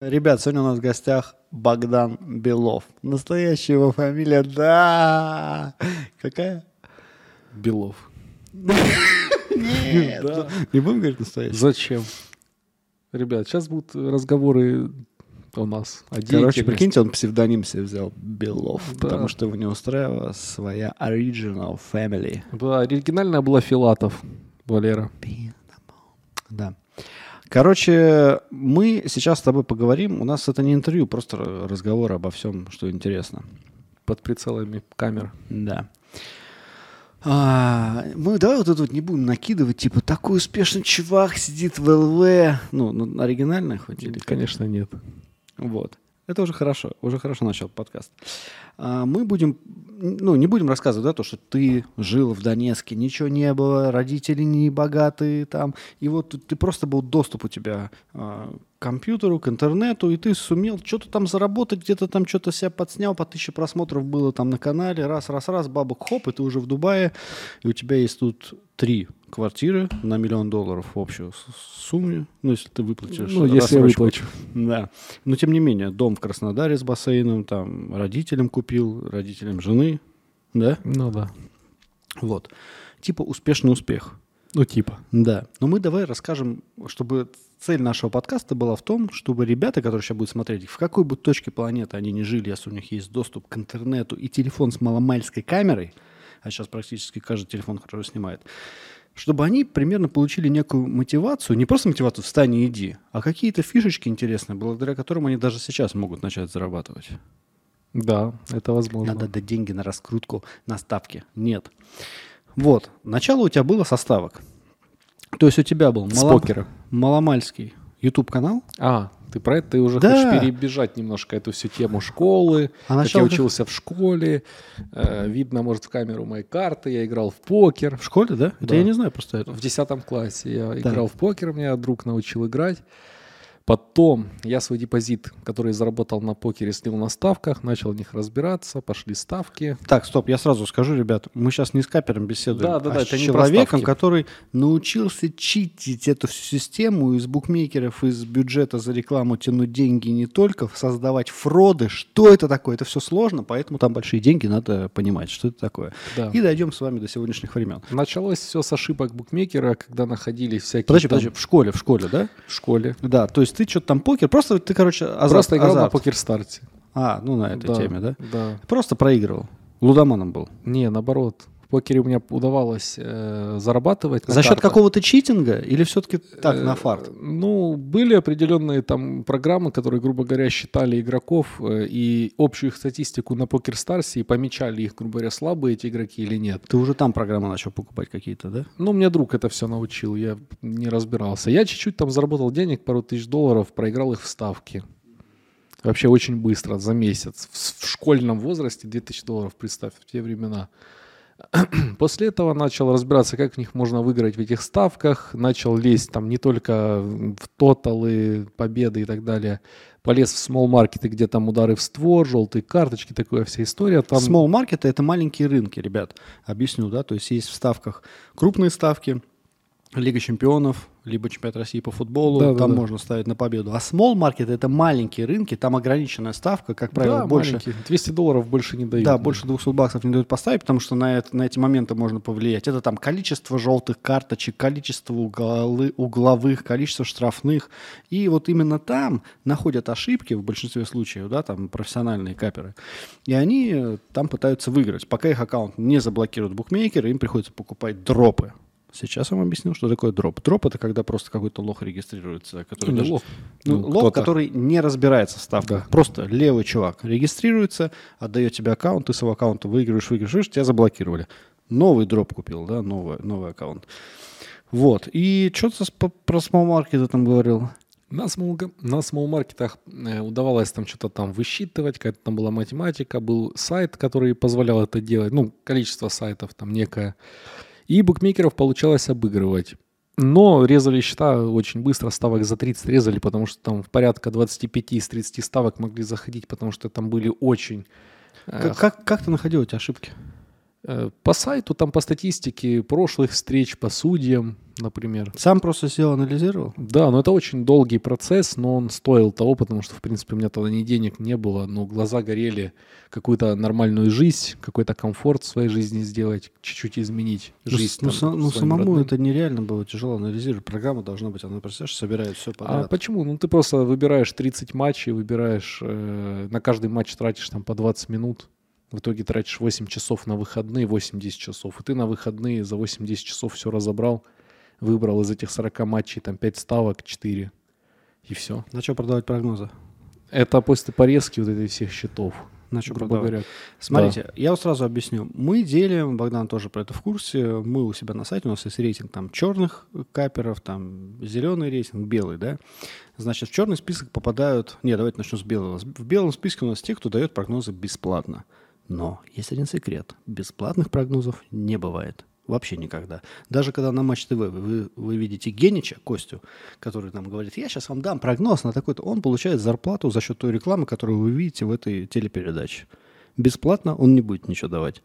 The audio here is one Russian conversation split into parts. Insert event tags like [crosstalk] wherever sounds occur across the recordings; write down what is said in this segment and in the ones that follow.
Ребят, сегодня у нас в гостях Богдан Белов. Настоящая его фамилия, да. Какая? Белов. Нет. Не будем говорить настоящий? Зачем? Ребят, сейчас будут разговоры у нас Короче, прикиньте, он псевдоним себе взял Белов, потому что его не устраивала своя original family. Да, оригинальная была Филатов, Валера. Да. Короче, мы сейчас с тобой поговорим. У нас это не интервью, просто разговор обо всем, что интересно. Под прицелами камер. Да. А, мы давай вот это вот не будем накидывать, типа, такой успешный чувак сидит в ЛВ. Ну, ну оригинальное хоть или? Конечно, нет. Вот. Это уже хорошо, уже хорошо начал подкаст. А, мы будем, ну, не будем рассказывать, да, то, что ты жил в Донецке, ничего не было, родители не богатые там, и вот ты просто был доступ у тебя а, к компьютеру, к интернету, и ты сумел что-то там заработать, где-то там что-то себя подснял, по тысяче просмотров было там на канале, раз, раз, раз, бабок, хоп, и ты уже в Дубае, и у тебя есть тут три квартиры на миллион долларов в общую сумме, ну, если ты выплатишь Ну, если я выплачу. Да. Но тем не менее, дом в Краснодаре с бассейном, там родителям купил, родителям жены, да? Ну да. Вот. Типа успешный успех. Ну типа. Да. Но мы давай расскажем, чтобы цель нашего подкаста была в том, чтобы ребята, которые сейчас будут смотреть, в какой бы точке планеты они ни жили, если у них есть доступ к интернету и телефон с маломальской камерой, а сейчас практически каждый телефон хорошо снимает, чтобы они примерно получили некую мотивацию, не просто мотивацию «встань и иди», а какие-то фишечки интересные, благодаря которым они даже сейчас могут начать зарабатывать. Да, это возможно. Надо дать деньги на раскрутку, на ставки. Нет. Вот. Начало у тебя было со ставок. То есть у тебя был С мало- покера. маломальский YouTube-канал. А, ты про это ты уже Да. хочешь перебежать немножко эту всю тему школы, А как я учился в школе, э, видно, может, в камеру мои карты, я играл в покер. В школе, да? Это Да. я не знаю просто это. В 10 классе я Да. играл в покер, меня друг научил играть. Потом я свой депозит, который заработал на покере, слил на ставках, начал в них разбираться, пошли ставки. Так, стоп, я сразу скажу, ребят, мы сейчас не с капером беседуем, Да, да, а да, с это человеком, который научился читить эту всю систему из букмекеров, из бюджета за рекламу тянуть деньги не только, создавать фроды. Что это такое? Это все сложно, поэтому там большие деньги, надо понимать, что это такое. Да. И дойдем с вами до сегодняшних времен. Началось все с ошибок букмекера, когда находились всякие Подожди, там подожди, в школе, в школе, да? в школе. Да, то есть ты что-то там покер, просто ты, короче, азарт. Просто играл на азарт. PokerStars е. А, ну на этой теме, да? Да. Просто проигрывал. Лудоманом был. Не, наоборот. Покере у меня удавалось э, зарабатывать. За счет какого-то читинга или все-таки так, Э, на фарт? Ну, были определенные там программы, которые, грубо говоря, считали игроков э, и общую их статистику на PokerStars е и помечали их, грубо говоря, слабые эти игроки или нет. Ты уже там программы начал покупать какие-то, да? Ну, мне друг это все научил, я не разбирался. Я чуть-чуть там заработал денег, пару тысяч долларов, проиграл их в ставки. Вообще очень быстро, за месяц. В, в школьном возрасте 2000 долларов, представь, в те времена. [clears throat] После этого начал разбираться, как в них можно выиграть в этих ставках. Начал лезть там не только в тоталы, победы и так далее. Полез в small маркеты, где там удары в створ, желтые карточки, такая вся история. Там... Small маркеты это маленькие рынки, ребят. Объясню, да. То есть есть в ставках крупные ставки, Лига чемпионов, либо чемпионат России по футболу, Да, да, там да. можно ставить на победу. А small маркет это маленькие рынки, там ограниченная ставка, как правило, Да, больше. маленькие. 200 долларов больше не дают. Да, больше 200 баксов не дают поставить, потому что на, это- на эти моменты можно повлиять. Это там количество желтых карточек, количество уголы- угловых, количество штрафных. И вот именно там находят ошибки в большинстве случаев, да, там профессиональные каперы. И они э, там пытаются выиграть. Пока их аккаунт не заблокируют букмекеры, им приходится покупать дропы. Сейчас я вам объясню, что такое дроп. Дроп это когда просто какой-то лох регистрируется. Который Ну, даже- лох. ну, Ну, лох, который не разбирается в ставках. Да. Просто левый чувак регистрируется, отдает тебе аккаунт, ты с его аккаунта выигрываешь, выигрываешь, тебя заблокировали. Новый дроп купил, да, новый, новый аккаунт. Вот. И что-то с- по- про small market ты там говорил. На смол, на смол-маркетах э, удавалось там что-то там высчитывать, какая-то там была математика, был сайт, который позволял это делать, ну, количество сайтов там некое. И букмекеров получалось обыгрывать. Но резали счета очень быстро, ставок за 30 резали, потому что там порядка 25 из 30 ставок могли заходить, потому что там были очень... э, Как, как, как ты находил эти ошибки? Э, По сайту, там по статистике прошлых встреч, по судьям, например. Сам просто сел, анализировал? Да, но это очень долгий процесс, но он стоил того, потому что, в принципе, у меня тогда ни денег не было, но глаза горели какую-то нормальную жизнь, какой-то комфорт в своей жизни сделать, чуть-чуть изменить Ну, жизнь. ну, там, ну, самому родным. это нереально было тяжело анализировать. Программа должна быть, она, представляешь, собирает все А подряд. почему? Ну, ты просто выбираешь 30 матчей, выбираешь, э, на каждый матч тратишь там по 20 минут, в итоге тратишь 8 часов на выходные, 8-10 часов, и ты на выходные за 8-10 часов все разобрал, выбрал из этих 40 матчей там 5 ставок, 4, и все. На что продавать прогнозы? Это после порезки вот этих всех счетов, На что продавать? говоря. Смотрите, я вот сразу объясню. Мы делим, Богдан тоже про это в курсе, мы у себя на сайте, у нас есть рейтинг там черных каперов, там зеленый рейтинг, белый, да? Значит, в черный список попадают... Не, давайте начнем с белого. В белом списке у нас те, кто дает прогнозы бесплатно. Но есть один секрет. Бесплатных прогнозов не бывает. Вообще никогда. Даже когда на Матч ТВ вы, вы видите Генича, Костю, который нам говорит, я сейчас вам дам прогноз на такой-то, он получает зарплату за счет той рекламы, которую вы видите в этой телепередаче. Бесплатно он не будет ничего давать.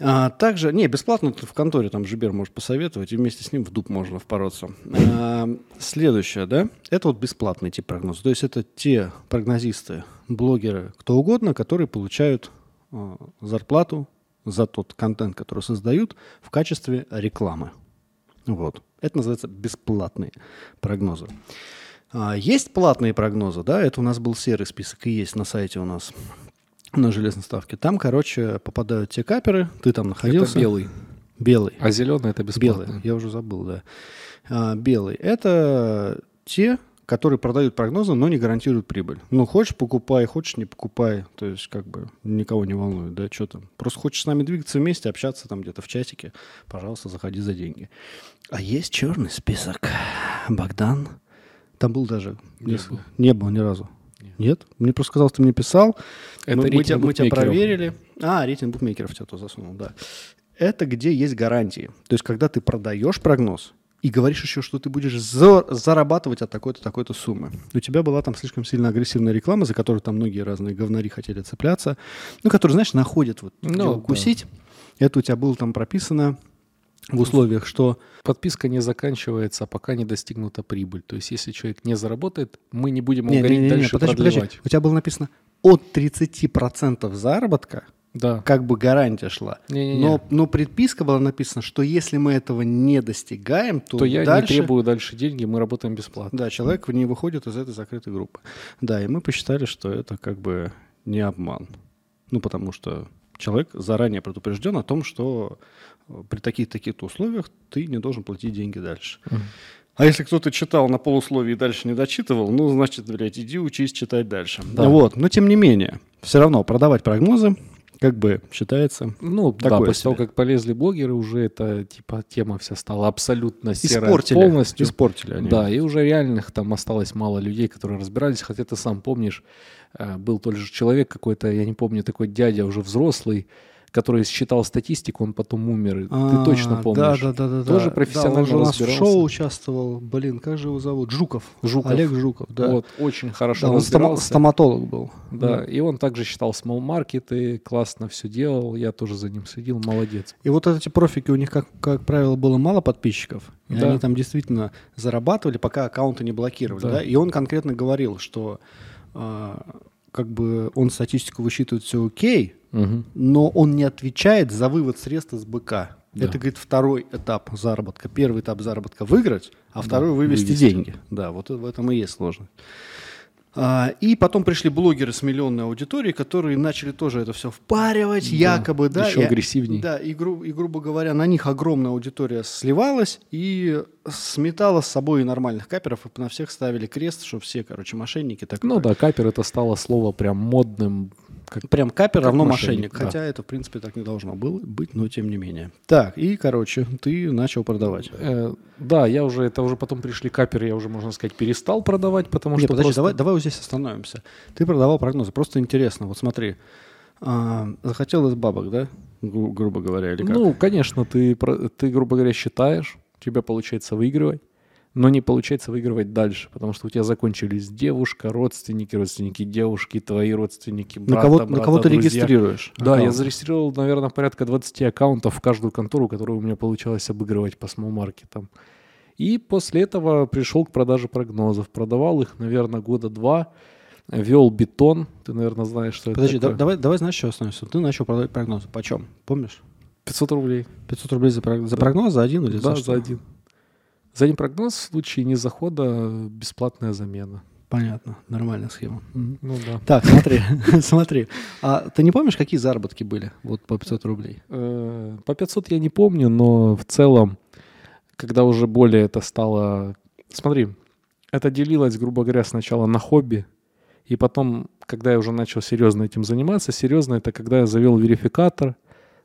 А, также, не, бесплатно в конторе, там Жибер может посоветовать, и вместе с ним в дуб можно впороться. А, следующее, да, это вот бесплатный тип прогноза. То есть это те прогнозисты, блогеры, кто угодно, которые получают зарплату за тот контент, который создают в качестве рекламы. Вот. Это называется бесплатные прогнозы. А, есть платные прогнозы, да, это у нас был серый список и есть на сайте у нас на железной ставке. Там, короче, попадают те каперы, ты там находился. Это белый. Белый. А зеленый это бесплатно. Белый. Я уже забыл, да. А, белый. Это те, которые продают прогнозы, но не гарантируют прибыль. Ну, хочешь, покупай, хочешь, не покупай. То есть, как бы, никого не волнует, да, что там. Просто хочешь с нами двигаться вместе, общаться там где-то в чатике, пожалуйста, заходи за деньги. А есть черный список. Богдан. Там был даже... Не был. Не было ни разу. Нет? Мне просто сказал, ты мне писал. Это мы, мы тебя, мы тебя проверили. А, рейтинг букмекеров тебя туда засунул, да. Это где есть гарантии. То есть, когда ты продаешь прогноз и говоришь еще, что ты будешь за- зарабатывать от такой-то, такой-то суммы. У тебя была там слишком сильно агрессивная реклама, за которую там многие разные говнари хотели цепляться. Ну, которые, знаешь, находят вот где Ну, да. укусить. Это у тебя было там прописано в условиях, что Подписка не заканчивается, пока не достигнута прибыль. То есть, если человек не заработает, мы не будем его Не, не, гореть не, не, дальше подожди, продлевать. подожди. У тебя было написано от 30% заработка Да. как бы гарантия шла. Не-не-не. Но, но предписка была написана, что если мы этого не достигаем, то, То я дальше... не требую дальше деньги, мы работаем бесплатно. Да, человек не выходит из этой закрытой группы. Да, и мы посчитали, что это как бы не обман. Ну, потому что человек заранее предупрежден о том, что э, при таких-таких условиях ты не должен платить деньги дальше. А если кто-то читал на полусловии и дальше не дочитывал, ну, значит, блядь, иди учись читать дальше. Да. Вот, но тем не менее, все равно продавать прогнозы как бы считается Ну, да, Такое после того, себе. как полезли блогеры, уже эта типа тема вся стала абсолютно серая испортили, полностью. испортили они. Да, и уже реальных там осталось мало людей, которые разбирались, хотя ты сам помнишь, э, был тот же человек какой-то, я не помню, такой дядя уже взрослый, который считал статистику, он потом умер. А, ты точно помнишь. Да, да, да, да. Тоже да. профессионально Да, он же у нас в шоу участвовал. Блин, как же его зовут? Жуков. Жуков. Олег Жуков, да. Вот, очень хорошо Да, он разбирался. стоматолог был. Да, и он также считал small маркеты, классно все делал, я тоже за ним следил, молодец. И вот эти профики, у них, как, как правило, было мало подписчиков. И Да. они там действительно зарабатывали, пока аккаунты не блокировали. Да. Да. И он конкретно говорил, что а, как бы он статистику высчитывает все окей, Мгм. но он не отвечает за вывод средств из БК. Да. Это, говорит, второй этап заработка. Первый этап заработка выиграть, а второй вывести, вывести. деньги. Да, вот в этом и есть сложность. А, и потом пришли блогеры с миллионной аудиторией, которые начали тоже это все впаривать, якобы, да. еще и- агрессивней. Да, и, гру- и, грубо говоря, на них огромная аудитория сливалась и сметала с собой и нормальных каперов, и на всех ставили крест, что все, короче, мошенники. Так Ну так. да, капер это стало слово прям модным. Как... Прям капер равно мошенник, мошенник. да. Хотя это, в принципе, так не должно было быть, но тем не менее. Так, и, короче, ты начал продавать. Э, да, я уже, это уже потом пришли каперы, я уже, можно сказать, перестал продавать, потому Не, что подожди, просто- давай, давай вот здесь остановимся. Ты продавал прогнозы. Просто интересно. Вот смотри. а, захотел из бабок, да? Гру- грубо говоря, или как? Ну, конечно, ты, ты, грубо говоря, считаешь, у тебя получается выигрывать. Но не получается выигрывать дальше, потому что у тебя закончились девушка, родственники, родственники девушки, твои родственники, брата, на кого, брата, на кого ты друзья. регистрируешь? Да, я аккаунт? зарегистрировал, наверное, порядка 20 аккаунтов в каждую контору, которую у меня получалось обыгрывать по смол-маркетам. И после этого пришел к продаже прогнозов. Продавал их, наверное, года два. Вел бетон. Ты, наверное, знаешь, что Подожди, это такое. давай, давай знаешь, что остановимся? Ты начал продавать прогнозы. Почем? Помнишь? 500 рублей. 500 рублей за, за Да. прогноз, за один или Да, за что? за один. За один прогноз в случае незахода бесплатная замена. Понятно, нормальная схема. Ну да. Так, смотри, [laughs] смотри. А ты не помнишь, какие заработки были вот по 500 рублей? Э, По 500 я не помню, но в целом, когда уже более это стало... Смотри, это делилось, грубо говоря, сначала на хобби, и потом, когда я уже начал серьезно этим заниматься, серьезно это когда я завел верификатор,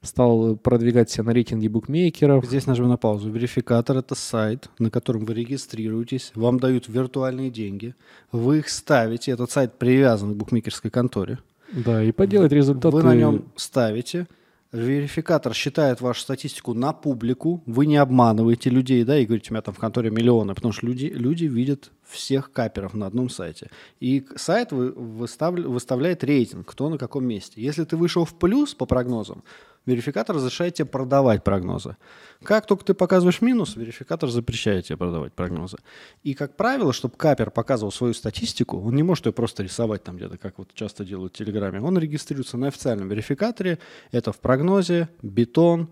стал продвигать себя на рейтинге букмекеров. Здесь нажмем на паузу. Верификатор — это сайт, на котором вы регистрируетесь, вам дают виртуальные деньги, вы их ставите, этот сайт привязан к букмекерской конторе, Да, и поделать результаты... вы на нем ставите, верификатор считает вашу статистику на публику, вы не обманываете людей, да, и говорите, у меня там в конторе миллионы, потому что люди, люди видят всех каперов на одном сайте. И сайт вы, выстав- выставляет рейтинг, кто на каком месте. Если ты вышел в плюс по прогнозам, верификатор разрешает тебе продавать прогнозы. Как только ты показываешь минус, верификатор запрещает тебе продавать прогнозы. И, как правило, чтобы капер показывал свою статистику, он не может ее просто рисовать там где-то, как вот часто делают в Телеграме. Он регистрируется на официальном верификаторе. Это в прогнозе, бетон,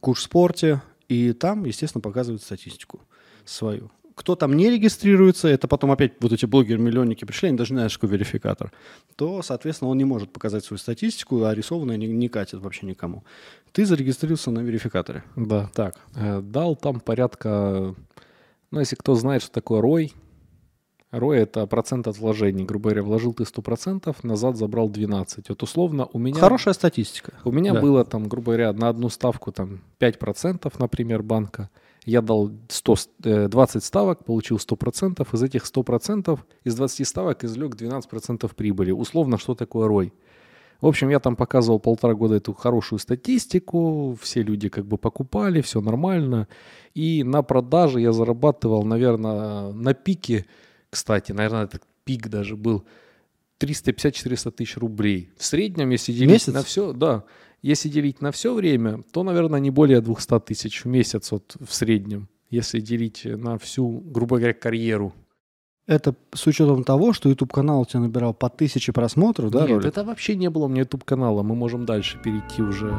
курс-спорте. И там, естественно, показывает статистику свою. Кто там не регистрируется, это потом опять вот эти блогеры-миллионники пришли, они даже не знают, что верификатор, то, соответственно, он не может показать свою статистику, а рисованная не, не катит вообще никому. Ты зарегистрировался на верификаторе. Да. Так, Э, Дал там порядка... Ну, если кто знает, что такое ROI, ROI — это процент от вложений. Грубо говоря, вложил ты 100%, назад забрал 12%. Вот условно у меня... хорошая статистика. У меня Да. было там, грубо говоря, на одну ставку там 5%, например, банка. Я дал 100, с- э, 20 ставок, получил 100%. Из этих 100%, из 20 ставок извлек 12% прибыли. Условно, что такое ROI? В общем, я там показывал полтора года эту хорошую статистику, все люди как бы покупали, все нормально. И на продаже я зарабатывал, наверное, на пике, кстати, наверное, этот пик даже был 350-400 тысяч рублей. В среднем, если делить Месяц? на все, да, если делить на все время, то, наверное, не более 200 тысяч в месяц вот, в среднем, если делить на всю, грубо говоря, карьеру. Это с учетом того, что YouTube-канал у тебя набирал по тысяче просмотров, да, Нет, ролик? это вообще не было у меня YouTube канала. Мы можем дальше перейти уже.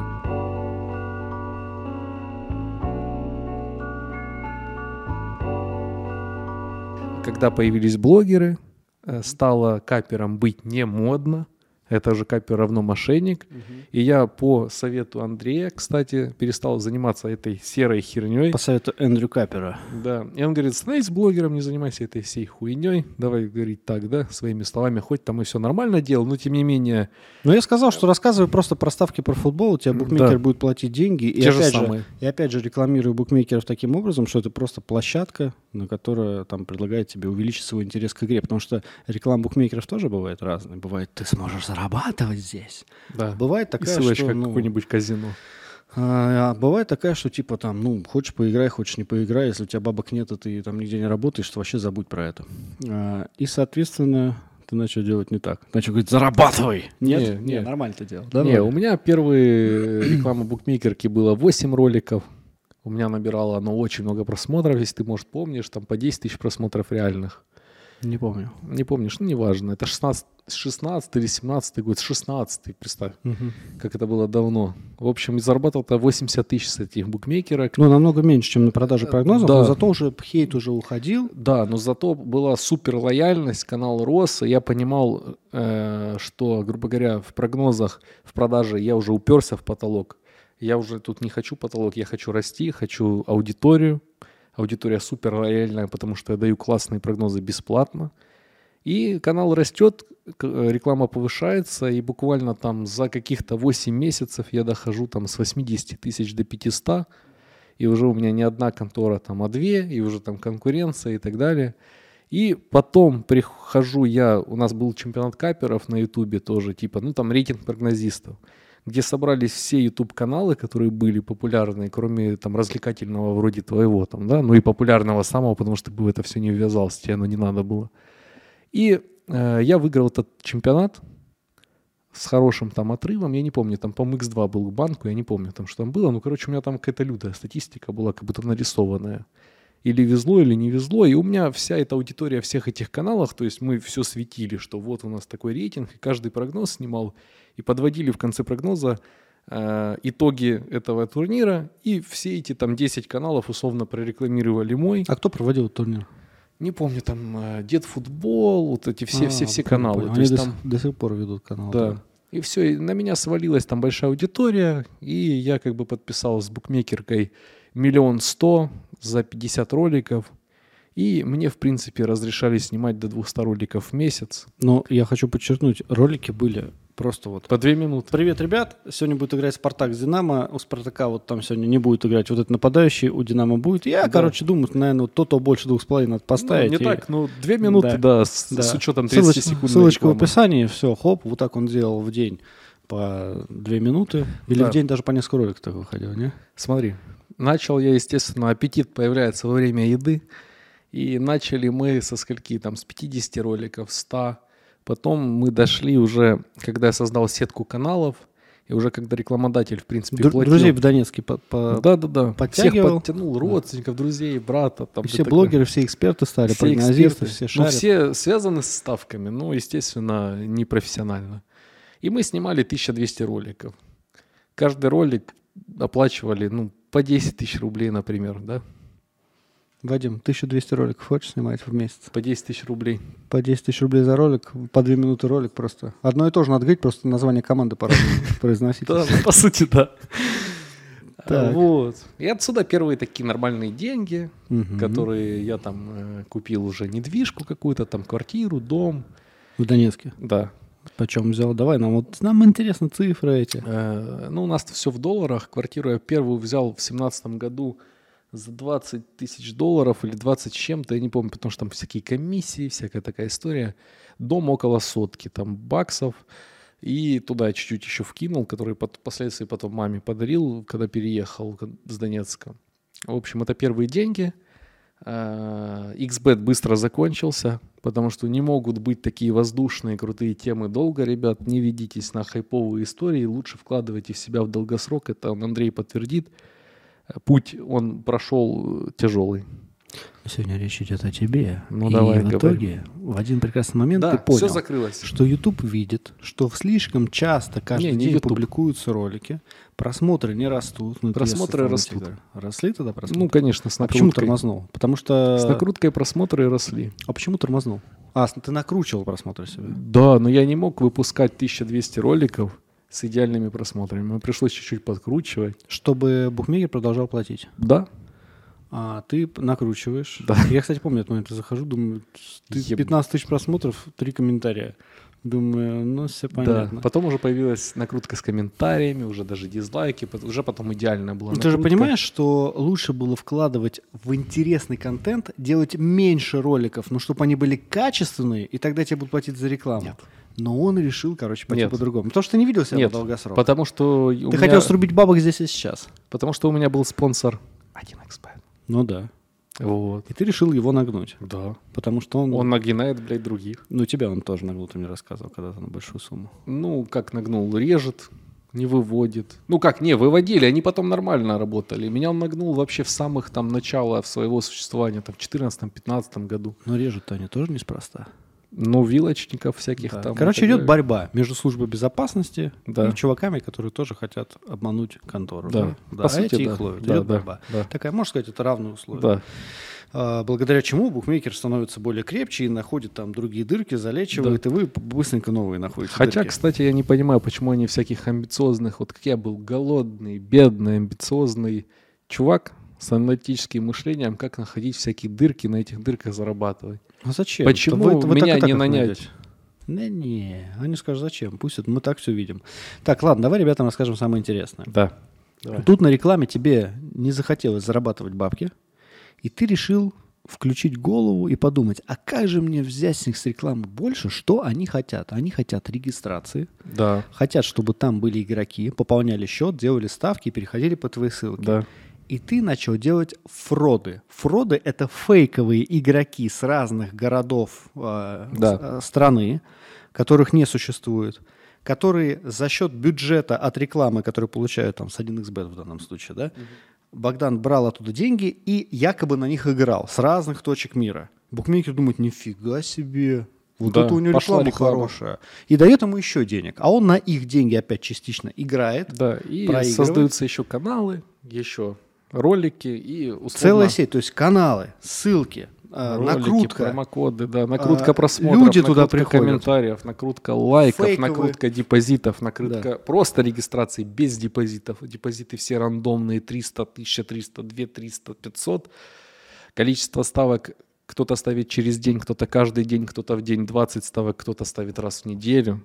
Когда появились блогеры, э, стало капером быть не модно. Это же капер равно мошенник. И я по совету Андрея, кстати, перестал заниматься этой серой херней. По совету Эндрю Капера. Да. И он говорит, становись блогером, не занимайся этой всей хуйней. Давай говорить так, да, своими словами. Хоть там и все нормально делал, но тем не менее Но я сказал, что рассказывай просто про ставки про футбол, у тебя букмекер Да. будет платить деньги. И те же опять же, самые. И опять же рекламирую букмекеров таким образом, что это просто площадка, на которая там предлагает тебе увеличить свой интерес к игре. Потому что реклама букмекеров тоже бывает разная. Бывает, ты сможешь зарабатывать здесь. Да. Бывает И такая, ссылочка что... ну, какое-нибудь казино. а, а бывает такая, что типа там, ну, хочешь поиграй, хочешь не поиграй, если у тебя бабок нет, и ты там нигде не работаешь, то вообще забудь про это. А, и, соответственно, ты начал делать не так. Начал говорить, зарабатывай! Нет? Не, не. нормально ты делал. не, Нормально. у меня первые [clears throat] реклама букмекерки было 8 роликов. У меня набирало оно очень много просмотров, если ты, может, помнишь, там по 10 тысяч просмотров реальных. Не помню. Не помнишь, ну, неважно. Это 16, 16 или 17 год, 16 представь, Мгм. как это было давно. В общем, зарабатывал-то 80 тысяч с этих букмекерок. Ну, намного меньше, чем на продаже прогнозов, да. но зато уже хейт уже уходил. Да, но зато была супер лояльность, канал рос, и я понимал, э, что, грубо говоря, в прогнозах, в продаже я уже уперся в потолок. Я уже тут не хочу потолок, я хочу расти, хочу аудиторию. Аудитория супер лояльная, потому что я даю классные прогнозы бесплатно. И канал растет, э, реклама повышается, и буквально там за каких-то 8 месяцев я дохожу там с 80 тысяч до 500, и уже у меня не одна контора, там, а две, и уже там конкуренция и так далее. И потом прихожу я, у нас был чемпионат каперов на ютубе тоже, типа, ну там рейтинг прогнозистов, где собрались все YouTube-каналы, которые были популярны, кроме там развлекательного вроде твоего, там, да, ну и популярного самого, потому что ты бы это все не ввязался, тебе оно не надо было. И э, я выиграл этот чемпионат с хорошим там отрывом, я не помню, там, по X2 был к банку, я не помню там, что там было, ну, короче, у меня там какая-то лютая статистика была, как будто нарисованная. Или везло, или не везло, и у меня вся эта аудитория всех этих каналах, то есть мы все светили, что вот у нас такой рейтинг, и каждый прогноз снимал, и подводили в конце прогноза э, итоги этого турнира, и все эти там 10 каналов условно прорекламировали мой. А кто проводил турнир? Не помню, там э, Дед Футбол, вот эти все, А, каналы. понял. Они до, там, сих- до сих пор ведут канал. да. И все, и на меня свалилась там большая аудитория, и я как бы подписал с букмекеркой миллион сто за 50 роликов. И мне, в принципе, разрешали снимать до 200 роликов в месяц. Но я хочу подчеркнуть, ролики были просто вот По две минуты. Привет, ребят. Сегодня будет играть Спартак с Динамо. У Спартака вот там сегодня не будет играть вот этот нападающий, у Динамо будет. Я, Да. короче, думаю, наверное, вот то-то больше двух с половиной надо поставить. Ну, не и- так, ну, две минуты, Да. да, с, Да. с учетом 30 Ссылоч- секунд. Ссылочка в описании, все, хоп, вот так он делал в день по две минуты. Или Да. в день даже по несколько роликов так выходил, не? Смотри, начал я, естественно, аппетит появляется во время еды. И начали мы со скольки, там, с 50 роликов, 100. Потом мы дошли уже, когда я создал сетку каналов, и уже когда рекламодатель, в принципе, Дру- платил. Друзей в Донецке по- по- Да-да-да. Всех подтягивал. подтянул, родственников, друзей, брата. Там и да все блогеры, все эксперты стали, Все прогнозисты, эксперты. все Ну, шарят. все связаны с ставками, но, естественно, непрофессионально. И мы снимали 1200 роликов. Каждый ролик оплачивали, ну, по 10 тысяч рублей, например, да? Вадим, 1200 роликов хочешь снимать в месяц? По 10 тысяч рублей. По 10 тысяч рублей за ролик, по 2 минуты ролик просто. Одно и то же надо говорить, просто название команды по-разному [laughs] произносить. Да, ну, по сути, да. [laughs] Так. Вот. И отсюда первые такие нормальные деньги, которые я там э, купил уже недвижку какую-то, там квартиру, дом. В Донецке. Да. Почем взял? Давай, нам вот нам интересны цифры эти. Э, Ну, у нас все в долларах. Квартиру я первую взял в семнадцатом году за 20 тысяч долларов или 20 с чем-то, я не помню, потому что там всякие комиссии, всякая такая история. Дом около сотки, там, баксов. И туда чуть-чуть еще вкинул, который впоследствии потом маме подарил, когда переехал с Донецка. В общем, это первые деньги. А, XBet быстро закончился, потому что не могут быть такие воздушные крутые темы долго, ребят. Не ведитесь на хайповые истории, лучше вкладывайте в себя в долгосрок. Это Андрей подтвердит. Путь он прошел э, тяжелый. Сегодня речь идет о тебе. Ну, И давай, в говори. итоге, в один прекрасный момент ты Да, понял, все закрылось. что YouTube видит, что слишком часто каждый Не, не день YouTube. публикуются ролики, просмотры не растут. Ну, Просмотры растут. говорю. Росли тогда просмотры? Ну, конечно, с а почему накруткой. тормознул? Потому что... С накруткой просмотры росли. А почему тормознул? А, ты накручивал просмотры себе. Да, но я не мог выпускать 1200 роликов с идеальными просмотрами. Мне пришлось чуть-чуть подкручивать. Чтобы букмекер продолжал платить. Да, А ты накручиваешь. Да. Я, кстати, помню этот момент. Я захожу, думаю, ты Еб- 15 тысяч просмотров, три комментария. Думаю, ну, все понятно. да. Потом уже появилась накрутка с комментариями, уже даже дизлайки. Уже потом идеально была Ну, ты же понимаешь, что лучше было вкладывать в интересный контент, делать меньше роликов, но чтобы они были качественные, и тогда тебе будут платить за рекламу. Нет. Но он решил, короче, пойти Нет. по-другому. Потому что ты не видел себя Нет, по долгосроку. потому что Ты меня- хотел срубить бабок здесь и сейчас. Потому что у меня был спонсор 1xbet. Ну да. Вот. И ты решил его нагнуть. Да. Потому что он... Он нагинает, блядь, других. Ну, тебя он тоже нагнул, ты мне рассказывал когда-то на большую сумму. Ну, как нагнул, режет, не выводит. Ну как, не, выводили, они потом нормально работали. Меня он нагнул вообще в самых там начала своего существования, там в 14-15 году. Но режут-то они тоже неспроста. Ну, вилочников всяких Да. там. Короче, идет борьба между службой безопасности Да. и чуваками, которые тоже хотят обмануть контору. Да. Да, По а сути, эти их да. ловят. Да, Идет да, борьба. да. Такая, можно сказать, это равные условия. Да. А, благодаря чему букмекер становится более крепче и находит там другие дырки, залечивает, и вы быстренько новые находите Хотя, дырки. кстати, я не понимаю, почему они всяких амбициозных, вот как я был голодный, бедный, амбициозный чувак с аналитическим мышлением, как находить всякие дырки, на этих дырках зарабатывать. А зачем? Почему Вы- вы меня так так не нанять? найдете. Не, не, они скажут, зачем? Пусть это мы так все видим. Так, ладно, давай ребятам расскажем самое интересное. Да. Давай. Тут на рекламе тебе не захотелось зарабатывать бабки, и ты решил включить голову и подумать, а как же мне взять с них с рекламы больше, что они хотят? Они хотят регистрации, Да, хотят, чтобы там были игроки, пополняли счет, делали ставки и переходили по твоей ссылке. да. И ты начал делать фроды. Фроды — это фейковые игроки с разных городов э, Да. с- э, страны, которых не существует, которые за счет бюджета от рекламы, которую получают там с 1xbet в данном случае, да, Богдан брал оттуда деньги и якобы на них играл с разных точек мира. Букмекер думает, нифига себе, вот Да, это у него пошла реклама, реклама. хорошая. И дает ему еще денег. А он на их деньги опять частично играет. Да, и создаются еще каналы, еще ролики и условно... Целая сеть, то есть каналы, ссылки, э, Ролики, накрутка. промокоды, да, накрутка А, просмотров, люди туда накрутка приходят. комментариев, накрутка лайков, Фейковые. накрутка депозитов, накрутка просто регистрации без депозитов. Депозиты все рандомные, 300, 1300, 2300, 500. Количество ставок кто-то ставит через день, кто-то каждый день, кто-то в день 20 ставок, кто-то ставит раз в неделю.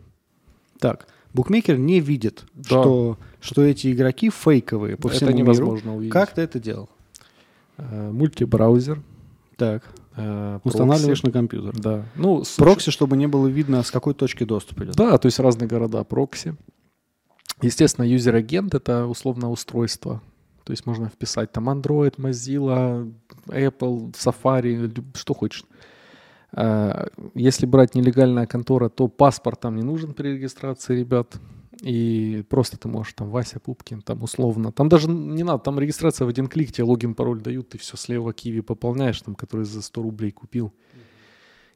Так, букмекер не видит, Да. что, что эти игроки фейковые по Это всему невозможно миру. увидеть. Как ты это делал? Э, Мультибраузер. Так, э, устанавливаешь прокси. на компьютер. Да. Ну, с Прокси, чтобы не было видно, с какой точки доступ идет. Да, то есть разные города прокси. Естественно, юзер-агент — это условно устройство. То есть можно вписать там Android, Mozilla, Apple, Safari, что хочешь. А, Если брать нелегальная контора, то паспорт там не нужен при регистрации, ребят. И просто ты можешь там Вася Пупкин, там условно. Там даже не надо, там регистрация в один клик, тебе логин, пароль дают, ты все с левого QIWI пополняешь, там, который за 100 рублей купил.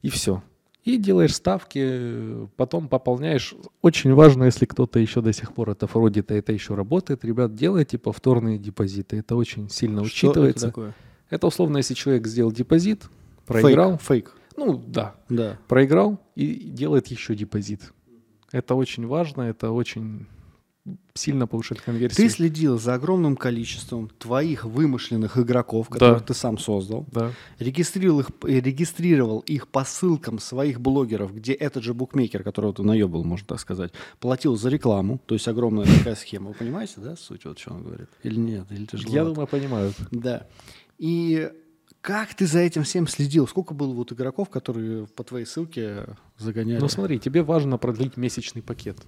И все. И делаешь ставки, потом пополняешь. Очень важно, если кто-то еще до сих пор это фродит, а это еще работает, ребят, делайте повторные депозиты. Это очень сильно Что это учитывается. такое? Это условно, если человек сделал депозит, проиграл, Фейк. фейк. Ну да, Да. проиграл и делает еще депозит. Это очень важно, это очень сильно повышает конверсию. Ты следил за огромным количеством твоих вымышленных игроков, которых ты сам создал, Да, регистрировал их, э, регистрировал их по ссылкам своих блогеров, где этот же букмекер, которого ты наебал, можно так сказать, платил за рекламу, то есть огромная такая схема. Вы понимаете, да, суть, вот что он говорит? Или нет? Или я тяжеловато? думаю, понимают. Да. И как ты за этим всем следил? Сколько было вот игроков, которые по твоей ссылке загоняли? Ну смотри, тебе важно продлить месячный пакет.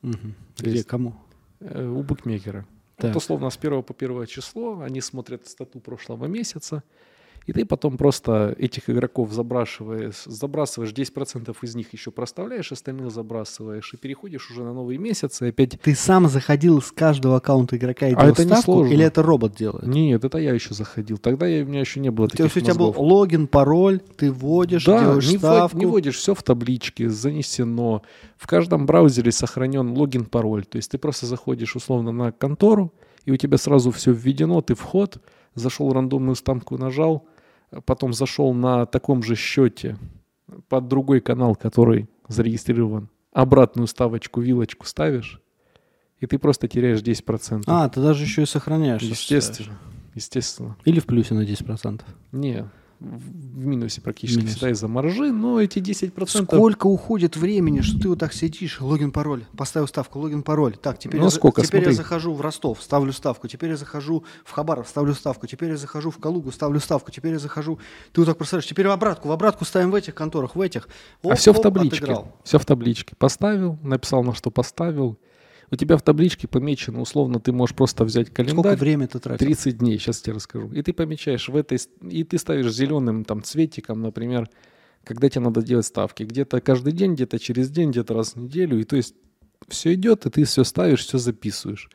То Где, есть- кому? Э, у букмекера. Так. Вот условно с 1 по 1 число они смотрят стату прошлого месяца, и ты потом просто этих игроков забрасываешь, забрасываешь 10% из них еще проставляешь, остальных забрасываешь, и переходишь уже на новый месяц, и опять... Ты сам заходил с каждого аккаунта игрока и А делал это ставку, несложно. или это робот делает? Нет, это я еще заходил. Тогда я, у меня еще не было таких есть у тебя был логин, пароль, ты вводишь, Да, делаешь не, ввод- ставку. не вводишь, все в табличке, занесено. В каждом браузере сохранен логин, пароль. То есть ты просто заходишь условно на контору, и у тебя сразу все введено, ты вход, зашел рандомную ставку, нажал, а потом зашел на таком же счете под другой канал, который зарегистрирован, обратную ставочку, вилочку ставишь, и ты просто теряешь 10%. А, ты даже еще и сохраняешь. естественно, естественно. Или в плюсе на 10%. Не, в в минусе практически Минус. всегда из-за маржи, но эти 10%... Сколько уходит времени, что ты вот так сидишь, логин, пароль, поставил ставку, логин, пароль. Так, теперь, Ну, я, сколько, теперь я захожу в Ростов, ставлю ставку, теперь я захожу в Хабаров, ставлю ставку, теперь я захожу в Калугу, ставлю ставку, теперь я захожу... Ты вот так представляешь, теперь в обратку, в обратку ставим в этих конторах, в этих. а Оп, все в оп, табличке. отыграл. Все в табличке. Поставил, написал, на что поставил. У тебя в табличке помечено, условно, ты можешь просто взять Сколько календарь. времени ты тратил? 30 дней, сейчас тебе расскажу. И ты помечаешь в этой, и ты ставишь зеленым там цветиком, например, когда тебе надо делать ставки. Где-то каждый день, где-то через день, где-то раз в неделю. И то есть все идет, и ты все ставишь, все записываешь.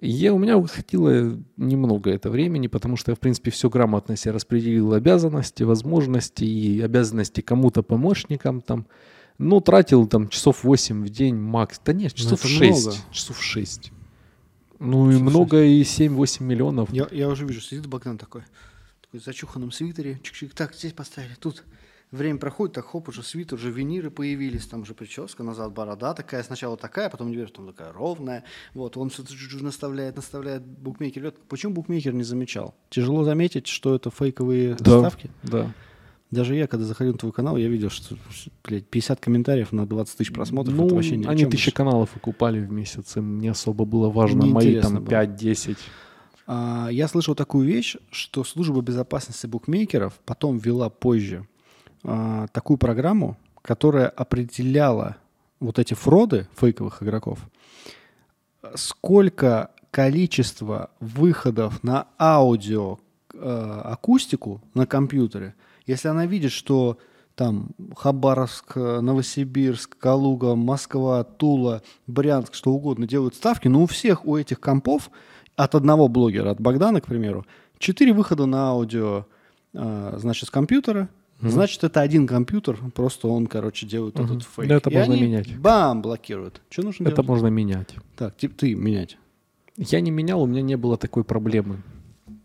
Я, у меня выходило немного это времени, потому что я, в принципе, все грамотно себе распределил обязанности, возможности и обязанности кому-то помощникам там. Ну, тратил там часов 8 в день макс. Да нет, часов это 6. много. Часов 6. Ну и Часов много, и 7-8 миллионов. Я, я уже вижу, сидит Богдан такой, такой в зачуханном свитере, чик-чик, так, здесь поставили, тут время проходит, так хоп, уже свитер, уже виниры появились, там уже прическа, назад борода такая, сначала такая, потом дверь, потом такая ровная, вот, он все наставляет, наставляет букмекер. Почему букмекер не замечал? Тяжело заметить, что это фейковые Да. ставки? Да. Даже я, когда заходил на твой канал, я видел, что, блядь, 50 комментариев на 20 тысяч просмотров, Ну, это вообще ни они тысячи каналов окупали в месяц, им не особо было важно Неинтересно мои там было. 5-10. А, Я слышал такую вещь, что служба безопасности букмекеров потом ввела позже а, такую программу, которая определяла вот эти фроды фейковых игроков, сколько количество выходов на аудио э, акустику на компьютере, если она видит, что там Хабаровск, Новосибирск, Калуга, Москва, Тула, Брянск, что угодно делают ставки, но у всех у этих компов от одного блогера, от Богдана, к примеру, четыре выхода на аудио, э, значит, с компьютера, Значит, это один компьютер, просто он, короче, делает Мгм. этот фейк. Да, это И можно они менять. Бам, блокируют. Что нужно Это делать? можно менять. Так, типа ты менять. Я не менял, у меня не было такой проблемы.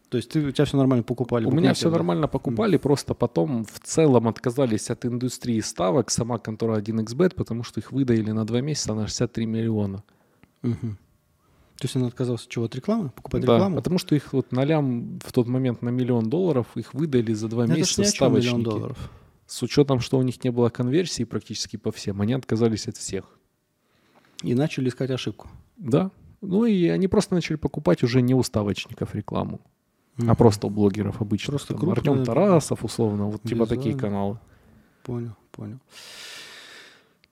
То есть ты, у тебя все нормально покупали? У меня все да? нормально покупали, просто потом в целом отказались от индустрии ставок, сама контора 1xbet, потому что их выдаили на два месяца на 63 миллиона. Мгм. То есть он отказался чего, от рекламы? Покупать Да, рекламу? потому что их вот нолям в тот момент на миллион долларов их выдали за два Ну, это ж месяца о чем миллион ставочники. долларов. С учетом, что у них не было конверсии практически по всем, они отказались от всех. И начали искать ошибку. Да. Ну и они просто начали покупать уже не у ставочников рекламу, а Мгм. просто у блогеров обычно. Просто Там крупные- Артем Тарасов, условно, вот типа такие каналы. Понял, понял.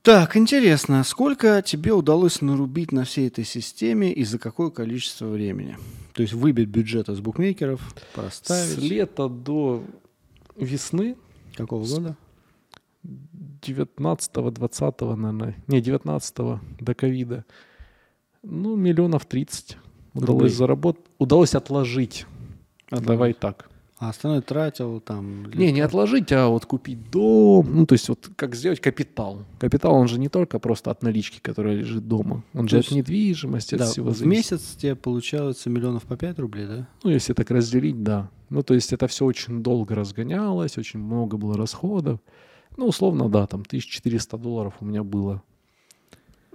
Так, интересно, сколько тебе удалось нарубить на всей этой системе и за какое количество времени? То есть выбить бюджет из букмекеров, С проставить. лета до весны, Какого года? 19-го, 20-го, наверное, не, 19-го до ковида, ну, миллионов 30 удалось заработать, удалось отложить. Отложить. Давай так. А остальное тратил там... Не, не отложить, а вот купить дом. Ну, то есть вот как сделать капитал. Капитал, он же не только просто от налички, которая лежит дома. Он То же есть, от недвижимости, от Да, всего в зависит. месяц тебе получается миллионов по 5 рублей, да? Ну, если так разделить, да. Ну, то есть это все очень долго разгонялось, очень много было расходов. Ну, условно, да, там 1400 долларов у меня было.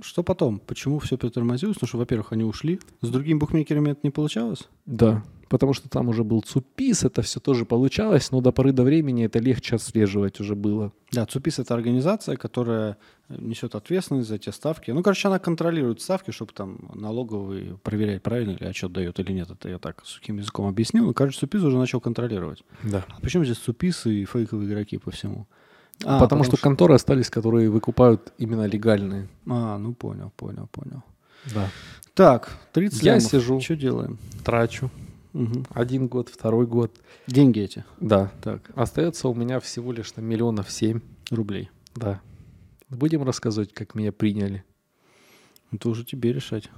Что потом? Почему все притормозилось? Ну что, во-первых, они ушли. С другими букмекерами это не получалось? Да, потому что там уже был ЦУПИС, это все тоже получалось, но до поры до времени это легче отслеживать уже было. Да, ЦУПИС – это организация, которая несет ответственность за те ставки. Ну, короче, она контролирует ставки, чтобы там налоговый проверять, правильно ли отчет дает или нет. Это я так сухим языком объяснил. Но, кажется, ЦУПИС уже начал контролировать. Да. А почему здесь ЦУПИС и фейковые игроки по всему? А, потому, что, конторы остались, которые выкупают именно легальные. А, ну понял, понял, понял. Да. Так, 30 Я лямов. сижу. Что делаем? Трачу. Мгм. Один год, второй год. Деньги эти. Да. Так, Остается у меня всего лишь на миллионов семь. рублей. Да. Будем рассказывать, как меня приняли. Это уже тебе решать.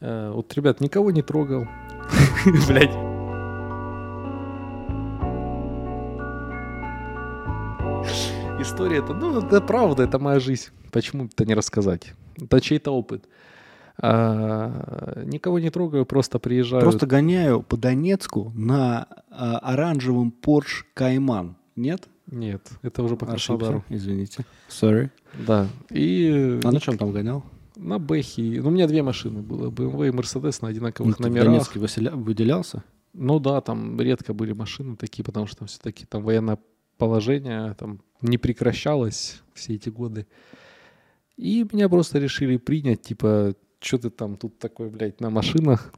Э, Вот, ребят, никого не трогал. [laughs] Блять. История это, ну, это правда, это моя жизнь. Почему это не рассказать? Это чей-то опыт. А, никого не трогаю, просто приезжаю. Просто гоняю по Донецку на а, оранжевом Porsche Cayman. Нет? Нет, это уже по. Краснодару. Извините. Sorry. Да. И А на чем там гонял? на Бэхе. Ну, у меня две машины было. BMW и Mercedes на Ну, одинаковых в номерах. Донецке выселя- выделялся? Ну да, там редко были машины такие, потому что все-таки там военное положение там не прекращалось все эти годы. И меня просто решили принять, типа, что ты там тут такой, блядь, на машинах?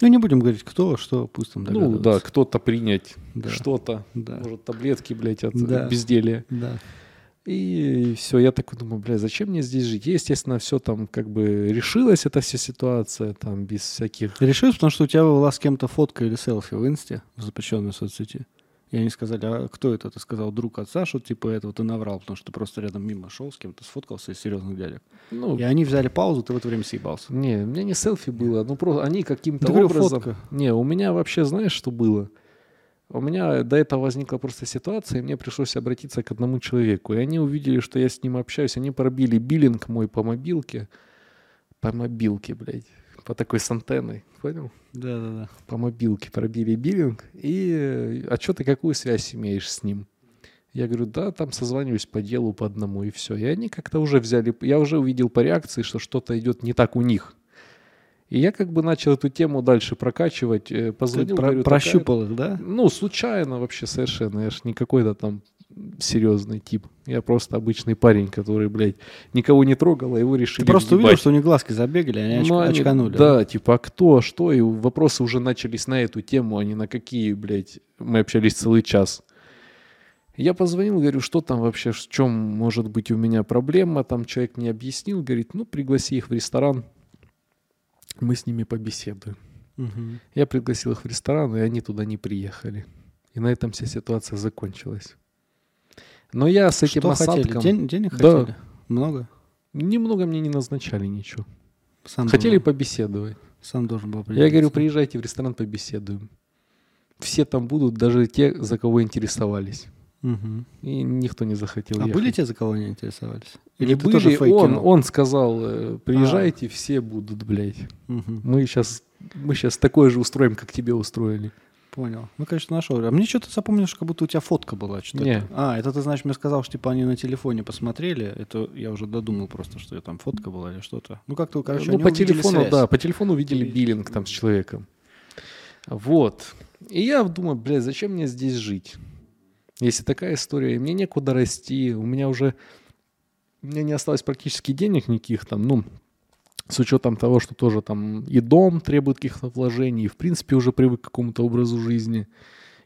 Ну, не будем говорить, кто, что, пусть там Ну да, кто-то принять Да. что-то. Да. Может, таблетки, блядь, от Да. безделия. Да. И все, я такой думаю, бля, зачем мне здесь жить? Я, естественно, все там как бы решилась, эта вся ситуация, там, без всяких... Решил, потому что у тебя была с кем-то фотка или селфи в инсте, в запрещенной соцсети. И они сказали, а кто это? Ты сказал, друг отца, что типа этого ты наврал, потому что ты просто рядом мимо шел, с кем-то сфоткался из серьезных дядек. Ну, И они взяли паузу, ты в это время съебался. не, у меня не селфи было, ну просто они каким-то говорю, образом... фотка. Не, у меня вообще, знаешь, что было? У меня до этого возникла просто ситуация, и мне пришлось обратиться к одному человеку. И они увидели, что я с ним общаюсь. Они пробили биллинг мой по мобилке. По мобилке, блядь. По такой с антенной. Понял? Да-да-да. По мобилке пробили биллинг. И э, а что ты какую связь имеешь с ним? Я говорю, да, там созваниваюсь по делу по одному, и все. И они как-то уже взяли... Я уже увидел по реакции, что что-то идет не так у них. И я как бы начал эту тему дальше прокачивать. э, Ты Позвонил, про- говорю, прощупал их, да? такая- Ну, случайно вообще совершенно. Я ж не какой-то там серьезный тип. Я просто обычный парень, который, блядь, никого не трогал, а его решили Ты просто увидел, что у них глазки забегали, они, Ну, они- очканули. Да, типа, а кто, что? И вопросы уже начались на эту тему, а не на какие, блядь. Мы общались целый час. Я позвонил, говорю, что там вообще, в чем может быть у меня проблема. Там человек мне объяснил, говорит, ну, пригласи их в ресторан, мы с ними побеседуем. Мгм. Я пригласил их в ресторан, и они туда не приехали. И на этом вся ситуация закончилась. Но я с этим Что хотели? осадком... Ден- денег Да. хотели? Много? Немного мне не назначали ничего. Сам Хотели должен- побеседовать. Сам должен был Я говорю, приезжайте в ресторан, побеседуем. Все там будут, даже те, за кого интересовались. Мгм. И никто не захотел А ехать. были те, за кого они интересовались? Не Или ты были, тоже фейк он, он сказал, э, приезжайте, все будут, блядь. Мгм. Мы сейчас, мы сейчас такое же устроим, как тебе устроили. Понял. Ну, конечно, нашел. А мне что-то запомнилось, как будто у тебя фотка была. Что Не. это? А, это ты, значит, мне сказал, что типа они на телефоне посмотрели. Это я уже додумал просто, что там фотка была или что-то. Ну, как-то, короче, ну, по телефону, связь. да, по телефону видели биллинг там с человеком. Вот. И я думаю, блядь, зачем мне здесь жить? Если такая история, и мне некуда расти, у меня уже, у меня не осталось практически денег никаких там, ну, с учетом того, что тоже там и дом требует каких-то вложений, и в принципе уже привык к какому-то образу жизни.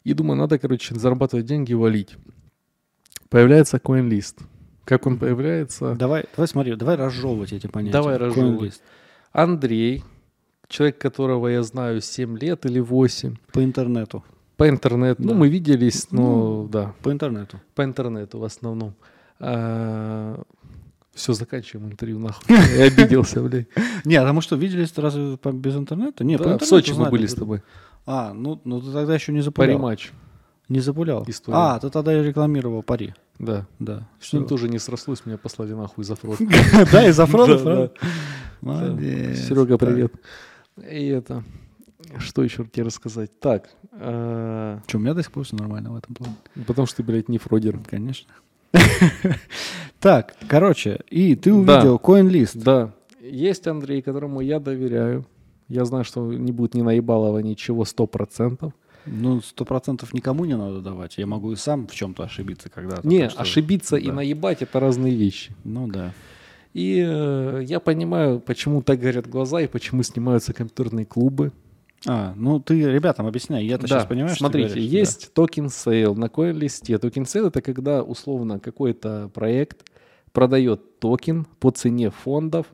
И думаю, надо, короче, зарабатывать деньги и валить. Появляется CoinList. Как он появляется? Давай, давай смотри, давай разжевывать эти понятия. Давай разжевывать. Coinlist. Андрей, человек, которого я знаю 7 лет или 8, По интернету. по интернету. Ну, Да. мы виделись, но Ну. да, По интернету. по интернету в основном. Все, заканчиваем интервью, нахуй. Я обиделся, [laughs] блядь. Не, а мы что, виделись разве без интернета? Не, Да, в Сочи мы были с тобой. А, ну, ну ты тогда еще не Пари запулял. матч. Не запулял. История. А, ты тогда и рекламировал пари. Да. Да. С ним тоже не срослось, меня послали нахуй за фрод. [laughs] Да, из Афронов, Да, да. Молодец. Серега, привет. И это, что еще тебе рассказать? Так, э, Че, у меня до сих пор все нормально в этом плане. потому что ты, блядь, не фродер. Конечно. [laughs] Так, короче, и ты увидел CoinList. Да, есть Андрей, которому я доверяю. Я знаю, что не будет ни наебалова, ничего, сто процентов. Ну, сто процентов никому не надо давать. Я могу и сам в чем-то ошибиться когда-то. Не, так что- ошибиться и да. наебать это разные вещи. Ну да. И э, я понимаю, почему так горят глаза и почему снимаются компьютерные клубы. А, ну ты ребятам объясняй. Я-то сейчас понимаю, что смотрите, говоришь, есть token sale на CoinList. Token sale это когда условно какой-то проект продает токен по цене фондов,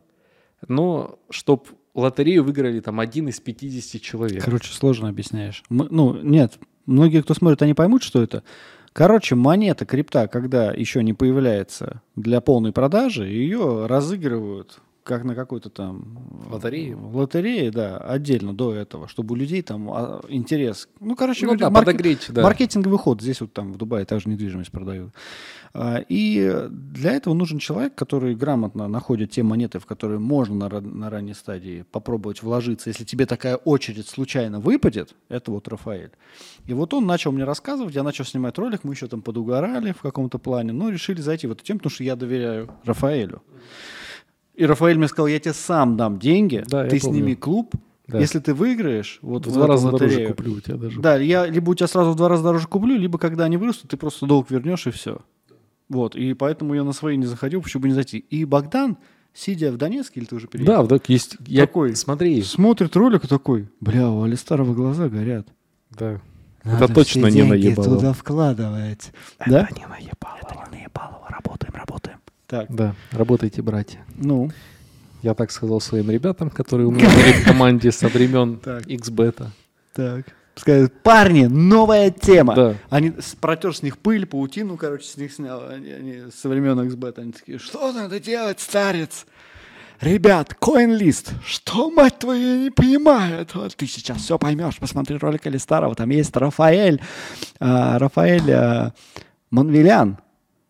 но чтобы лотерею выиграли там один из 50 да. человек. Короче, сложно объясняешь. Мы- ну, нет, многие, кто смотрит, они поймут, что это. Короче, монета крипта, когда еще не появляется для полной продажи, ее разыгрывают как на какой-то там... Лотерее? Лотерее, да, отдельно до этого, чтобы у людей там а, интерес... Ну, короче, Ну говоря, да, марке- подогреть, да. маркетинговый ход. Здесь вот там в Дубае также недвижимость продают. А, И для этого нужен человек, который грамотно находит те монеты, в которые можно на, на ранней стадии попробовать вложиться. Если тебе такая очередь случайно выпадет, это вот Рафаэль. И вот он начал мне рассказывать, я начал снимать ролик, мы еще там подугорали в каком-то плане, но решили зайти в эту тему, потому что я доверяю Рафаэлю. И Рафаэль мне сказал, я тебе сам дам деньги, Да, ты сними клуб, Да. если ты выиграешь, вот В в два раза дороже лотерею, куплю у тебя даже. да, я либо у тебя сразу в два раза дороже куплю, либо когда они вырастут, ты просто долг вернешь и все. Вот, и поэтому я на свои не заходил, почему бы не зайти. И Богдан, сидя в Донецке, или ты уже переехал? Да, так есть. Я, Такой. Смотри, Смотрит ролик и такой, бля, у Алистарова глаза горят. да. это точно не наебало. туда вкладывать. Да? не наебало. Это не наебалово, работаем, работаем. Так, Да, работайте, братья. ну, Я так сказал своим ребятам, которые у меня были в команде со времен. XBET. так. Сказали, парни, новая тема. Да. Они протер с них пыль, паутину, короче, с них снял. Они, они со времен XBET. Они такие, что надо делать, старец? Ребят, CoinList, что, мать твою, я не понимаю этого? Ты сейчас все поймешь, посмотри ролик Алистарова, там есть Рафаэль, а, Рафаэль а, Манвелян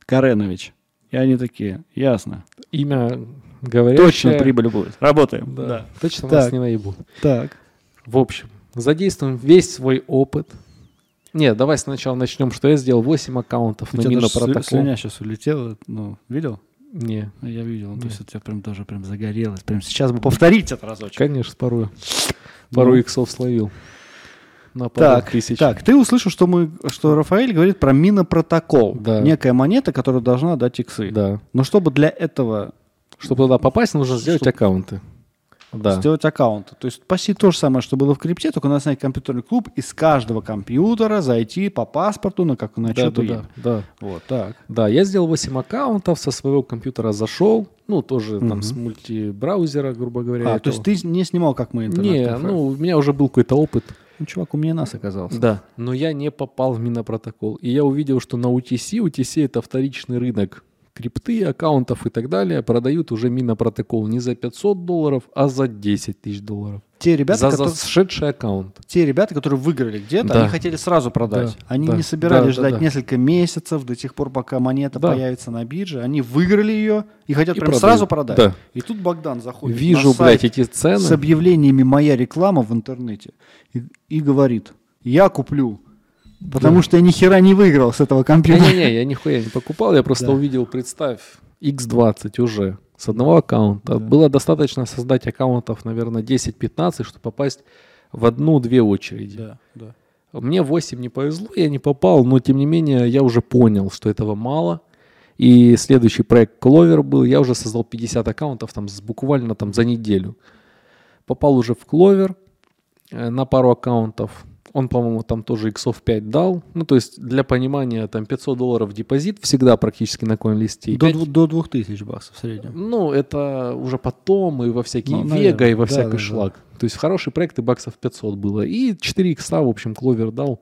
Каренович. И они такие, ясно, Имя говорящее. точно прибыль будет, работаем. Да, точно Так. нас не наебут. Так, В общем, задействуем весь свой опыт. Нет, давай сначала начнем, что я сделал 8 аккаунтов у на Минопротокол. слюня сейчас улетела, ну, видел? Не, Ну, Я видел, ну, то есть у тебя прям тоже прям загорелось. Прям сейчас бы повторить это разочек. конечно, пару, пару Ну. иксов словил. На пару Так, тысяч. так, ты услышал, что, мы, что Рафаэль говорит про минопротокол. Да. Некая монета, которая должна дать иксы. Да. Но чтобы для этого Чтобы туда попасть, нужно сделать Чтоб- аккаунты. Да. сделать аккаунт. То есть почти то же самое, что было в крипте, только надо снять компьютерный клуб и с каждого компьютера зайти по паспорту на, как, на Да, да, да, да. Вот так. Да, я сделал 8 аккаунтов, со своего компьютера зашел, ну, тоже там с мультибраузера, грубо говоря. А, то есть ты не снимал, как мы интернет Не, ну, у меня уже был какой-то опыт. Ну, чувак умнее нас оказался. Да, но я не попал в минопротокол. И я увидел, что на UTC, UTC это вторичный рынок крипты, аккаунтов и так далее, продают уже минопротокол не за 500 долларов, а за 10 тысяч долларов. Те ребята, за которые, зашедший аккаунт. те ребята, которые выиграли где-то, Да. они хотели сразу продать. Да, Они да, не собирались да, да, ждать да. несколько месяцев до тех пор, пока монета Да. появится на бирже. Они выиграли ее и хотят И прям продают. сразу продать. Да. И тут Богдан заходит Вижу, на сайт блядь, эти цены. с объявлениями «Моя реклама» в интернете и, и говорит, я куплю, потому что я ни хера не выиграл с этого компьютера. Не-не-не, я нихуя не покупал, я просто Да. увидел, представь, X20 уже с одного аккаунта. Было достаточно создать аккаунтов, наверное, 10-15, чтобы попасть в одну-две очереди. Да, да. Мне 8 не повезло, я не попал, но тем не менее я уже понял, что этого мало. И следующий проект Clover был, я уже создал 50 аккаунтов там с, буквально там за неделю. Попал уже в Clover э, на пару аккаунтов. Он, по-моему, там тоже иксов 5 дал. Ну, то есть, для понимания, там 500 долларов депозит всегда практически на коин-листе. До, пять- дву- до 2000 баксов в среднем. ну, это уже потом и во всякие Ну, Вега, наверное. и во Да, всякий да, да. шлак. То есть хороший проект и баксов 500 было. И 4 икса, в общем, Кловер дал.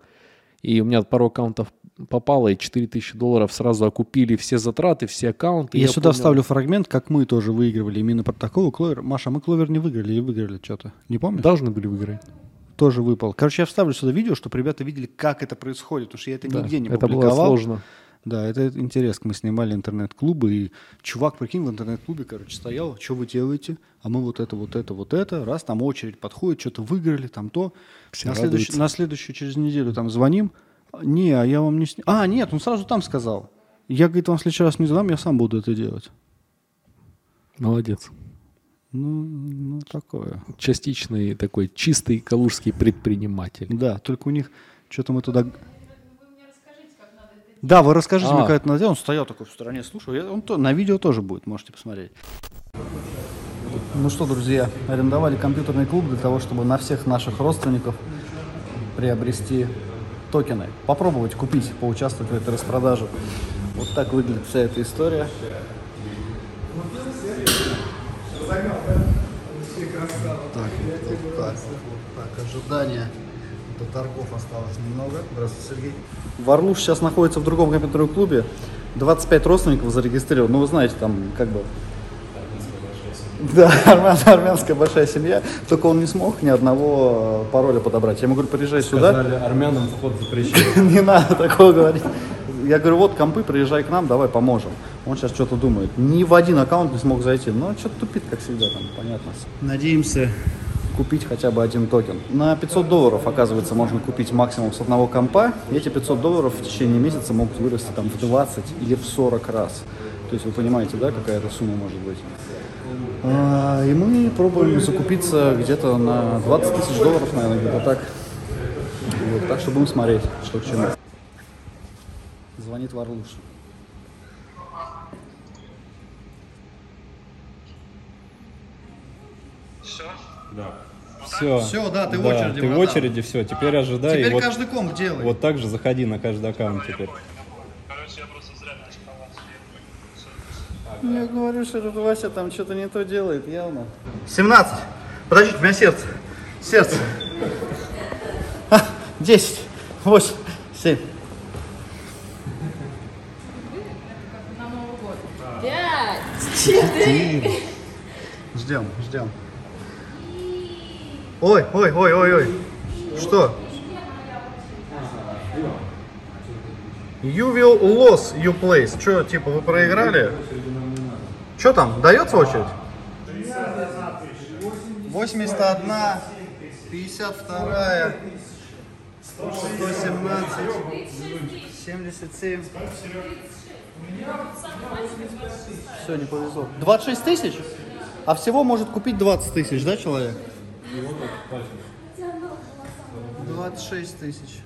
И у меня пару аккаунтов попало, и 4000 долларов сразу окупили все затраты, все аккаунты. Я, Я сюда понял- вставлю фрагмент, как мы тоже выигрывали именно протокол Кловер. Маша, мы Кловер не выиграли или выиграли что-то? Не помнишь? Должны были выиграть. Тоже выпал. Короче, я вставлю сюда видео, чтобы ребята видели, как это происходит, потому что я это Да, нигде не это было публиковал. сложно. Да, это интересно. Мы снимали интернет-клубы, и чувак, прикинь, в интернет-клубе, короче, стоял, что вы делаете? А мы вот это, вот это, вот это. Раз, там очередь подходит, что-то выиграли, там то. Все на, радуются. на следующую через неделю там звоним. Не, а я вам не сни... А, нет, он сразу там сказал. Я, говорит, вам в следующий раз не задам, я сам буду это делать. Молодец. Ну, ну, такое. Частичный такой чистый калужский предприниматель. Да, только у них что-то мы туда... Да, вы расскажите А. мне, как это надо делать. Он стоял такой в стороне, слушал. Я- Он то, на видео тоже будет, можете посмотреть. Ну что, друзья, арендовали компьютерный клуб для того, чтобы на всех наших родственников приобрести токены. Попробовать купить, поучаствовать в этой распродаже. Вот так выглядит вся эта история. Так, вот так, ожидание. До торгов осталось немного. Здравствуйте, Сергей. Варлуш сейчас находится в другом компьютерном клубе. 25 родственников зарегистрировал. Ну, вы знаете, там как бы... Да, армян- армянская большая семья. Только он не смог ни одного э, пароля подобрать. Я ему говорю, приезжай сюда. Сказали, армянам вход запрещен. [laughs] Не надо такого говорить. Я говорю, вот компы, приезжай к нам, давай поможем. Он сейчас что-то думает. Ни в один аккаунт не смог зайти. Но что-то тупит, как всегда, там, понятно. Надеемся купить хотя бы один токен. На 500 долларов, оказывается, можно купить максимум с одного компа. И эти 500 долларов в течение месяца могут вырасти там в 20 или в 40 раз. То есть вы понимаете, да, какая это сумма может быть. А, И мы пробуем закупиться где-то на 20 тысяч долларов, наверное, где-то так. Вот, так что будем смотреть, что к чему. Звонит Варлуш. Все. Всё, да, ты в очереди, Ты в братан. очереди, все. Теперь ожидай. и вот, комп делает. вот так же заходи на каждый аккаунт теперь. Я говорю, что этот Вася там что-то не то делает, явно. 17. Подождите, у меня сердце. Сердце. А, 10, 8, 7. На Новый год. Пять, четыре. Ждем, ждем. Ой, ой, ой, ой, ой. Что? You will lose you place. Что, типа, вы проиграли? Что там, дается очередь? 81, 52, 117, 77. Все, не повезло. 26 тысяч? А всего может купить 20 тысяч, да, человек? 26 тысяч.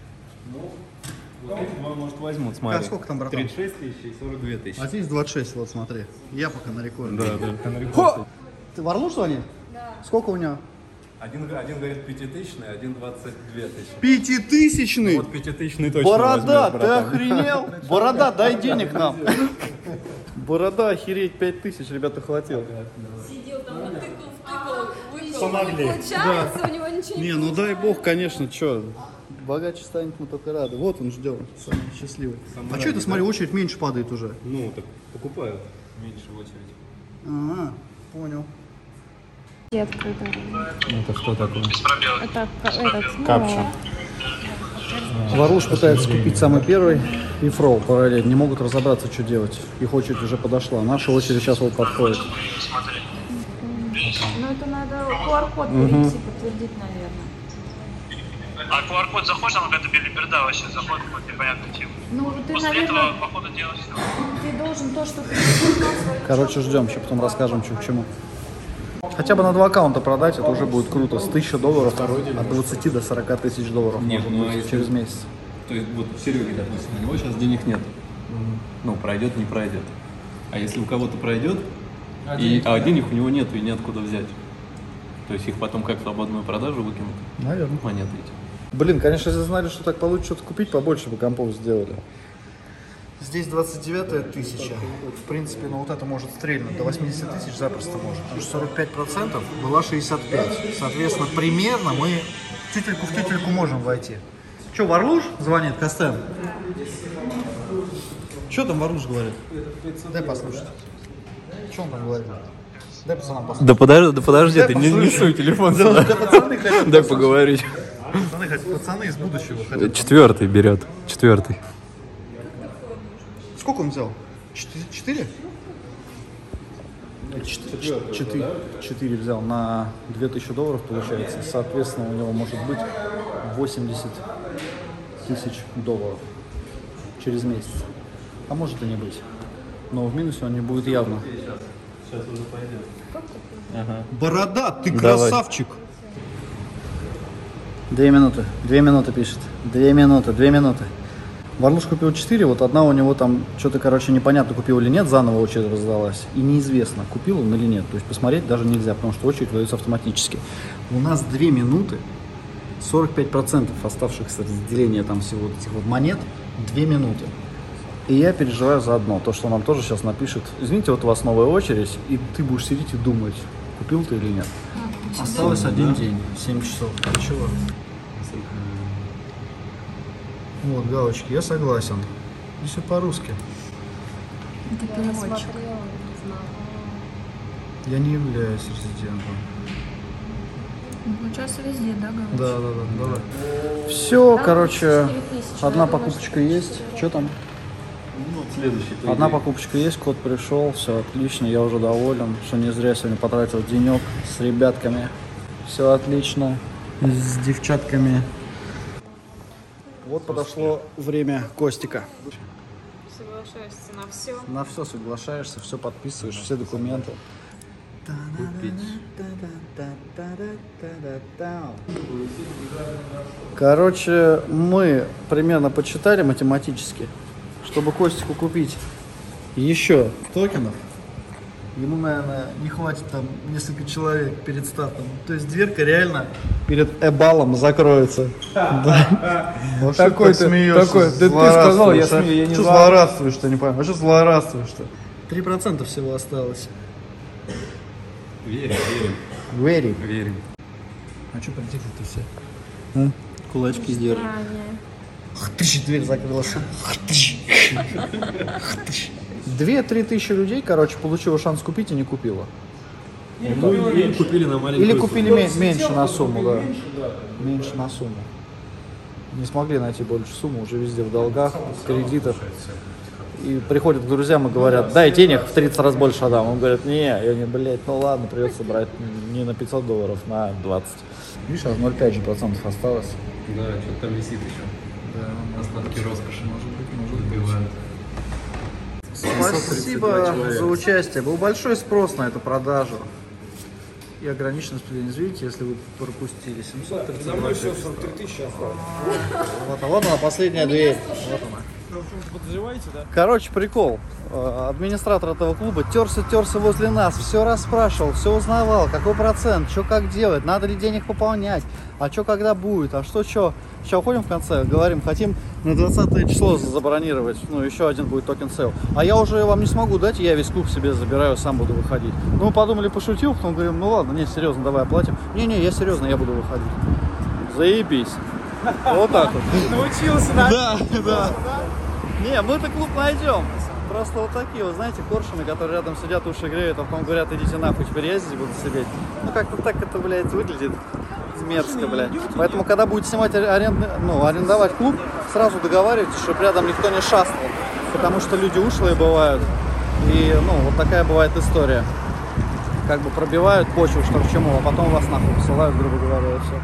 Вот эти два, может, возьмут, А смотри. сколько там, братан? 36 тысяч и 42 тысячи. А здесь 26, вот смотри. Я пока на рекорде. Да, да. на рекорд. Хо! Ты в Орлу звонил? Да. Сколько у него? Один, один говорит пятитысячный, один 22 тысячи. Пятитысячный! Вот пятитысячный точно Борода, возьмет, ты охренел? Борода, дай денег нам. Борода, охереть, пять тысяч, ребята, хватило. Сидел там, вот тыкал, втыкал. Вышел, Помогли. не получается, у него ничего Не, ну дай бог, конечно, что. Богаче станет, мы только рады. Вот он ждем, самый счастливый. А что это, смотри, очередь меньше падает уже? Ну, так покупают меньше в очередь. Ага, понял. открыто. Это что такое? Это этот, Капча. Варуш пытается купить самый первый и фрол параллельно. Не могут разобраться, что делать. Их очередь уже подошла. Наша очередь сейчас вот подходит. Ну это надо QR-код перейти, подтвердить, наверное. А QR-код заходишь, там какая-то белиберда вообще, заход какой-то непонятный тип. Ну ты, После наверное, этого, походу, дела все. ты должен то, что ты Короче, ждем, еще потом расскажем, что к чему. Хотя бы на два аккаунта продать, это уже будет круто. С 1000 долларов от 20 до 40 тысяч долларов Нет, может ну, быть а если- через месяц. То есть вот Сереги, допустим, у него сейчас денег нет. Ну, пройдет, не пройдет. А если у кого-то пройдет, и, а денег у него нет и неоткуда взять. То есть их потом как в свободную продажу выкинут, Наверное. монеты эти. Блин, конечно, если знали, что так получится что-то купить, побольше бы компов сделали. Здесь 29 тысяча. В принципе, ну вот это может стрельнуть. До 80 тысяч запросто может. Потому что 45% была 65. Соответственно, примерно мы тютельку в тютельку можем войти. Че, Варлуш звонит, Костен? Что там Варлуш говорит? Дай послушать. Что он там говорит? Дай пацанам послушать. Да подожди, да подожди, ты не- не суй телефон Да, пацаны хотят [laughs] Дай послушать. поговорить. Пацаны, хотят- пацаны из будущего хотят. Четвертый берет, четвертый. Сколько он взял? Четыре? Четыре? Четыре, четыре, четыре взял на 2000 долларов получается. Соответственно, у него может быть 80 тысяч долларов через месяц. А может и не быть. Но в минусе он не будет явно. Борода, ты Давай. красавчик! Две минуты, две минуты пишет. Две минуты, две минуты. Варлуш купил 4, вот одна у него там что-то, короче, непонятно, купил или нет, заново очередь раздалась. И неизвестно, купил он или нет. То есть посмотреть даже нельзя, потому что очередь выдается автоматически. У нас 2 минуты, 45% оставшихся разделения там всего вот этих вот монет, 2 минуты. И я переживаю за одно, то, что нам тоже сейчас напишет. Извините, вот у вас новая очередь, и ты будешь сидеть и думать, купил ты или нет. Осталось один день, 7 часов. Ничего. Вот галочки, я согласен. И все по-русски. Я не являюсь резидентом. Получается везде, да, говоришь? Да, да, да, да. да. Все, короче, одна покупочка есть. Что там? Следующий. Одна покупочка есть, код пришел, все отлично, я уже доволен, что не зря сегодня потратил денек с ребятками. Все отлично, с девчатками. Вот подошло время Костика. Соглашаешься на все. На все соглашаешься, все подписываешь, все документы. Короче, мы примерно подсчитали математически, чтобы Костику купить еще токенов, ему, наверное, не хватит там несколько человек перед стартом. То есть дверка реально перед эбалом закроется. Ну, что Такой так ты- смеешься, такой, ты сказал, я злорадствуешь, а? смею, я не Что знал. злорадствуешь-то, не понимаю. А что злорадствуешь-то? Три процента всего осталось. Верим, верим, Very. верим. А что притихли-то все? Кулачки сделали. Тысяч дверь закрылась. Две-три тысячи людей, короче, получило шанс купить и не купила. Ну, и купили на маленькую Или купили ме- меньше на сумму, да. Меньше на сумму. Не смогли найти больше суммы, уже везде в долгах, в кредитах. И приходят к друзьям и говорят, дай денег в 30 раз больше отдам. Он говорит, не, я не, блядь, ну ладно, придется брать не на 500 долларов, на 20. Видишь, аж 0,5 же процентов осталось. Да, что-то там висит еще. Да, остатки роскоши. Может быть, может быть. Спасибо за участие. Был большой спрос на эту продажу. и ограниченность. Видите, если вы пропустили 700, За мной все 43 тысячи осталось. Вот, вот она, последняя дверь. Вот она. Да? Короче, прикол. Э, Администратор этого клуба терся, терся возле нас, все расспрашивал, все узнавал, какой процент, что как делать, надо ли денег пополнять, а что когда будет, а что что. Сейчас уходим в конце, говорим, хотим на 20 число забронировать, ну еще один будет token sale. А я уже вам не смогу дать, я весь клуб себе забираю, сам буду выходить. Ну мы подумали, пошутил, потом говорим, ну ладно, не, серьезно, давай оплатим. Не-не, я серьезно, я буду выходить. Заебись. Вот так вот. Научился, да? Да, да. Не, мы-то клуб найдем. Просто вот такие, вот знаете, коршуны, которые рядом сидят, уши греют, а потом говорят, идите нахуй, теперь я здесь буду сидеть. Ну, как-то так это, блядь, выглядит мерзко, блядь. Поэтому, когда будете снимать аренды, ну, арендовать клуб, сразу договаривайтесь, чтобы рядом никто не шастал. Потому что люди ушлые бывают. И, ну, вот такая бывает история. Как бы пробивают почву, что к чему, а потом вас нахуй посылают, грубо говоря, и все.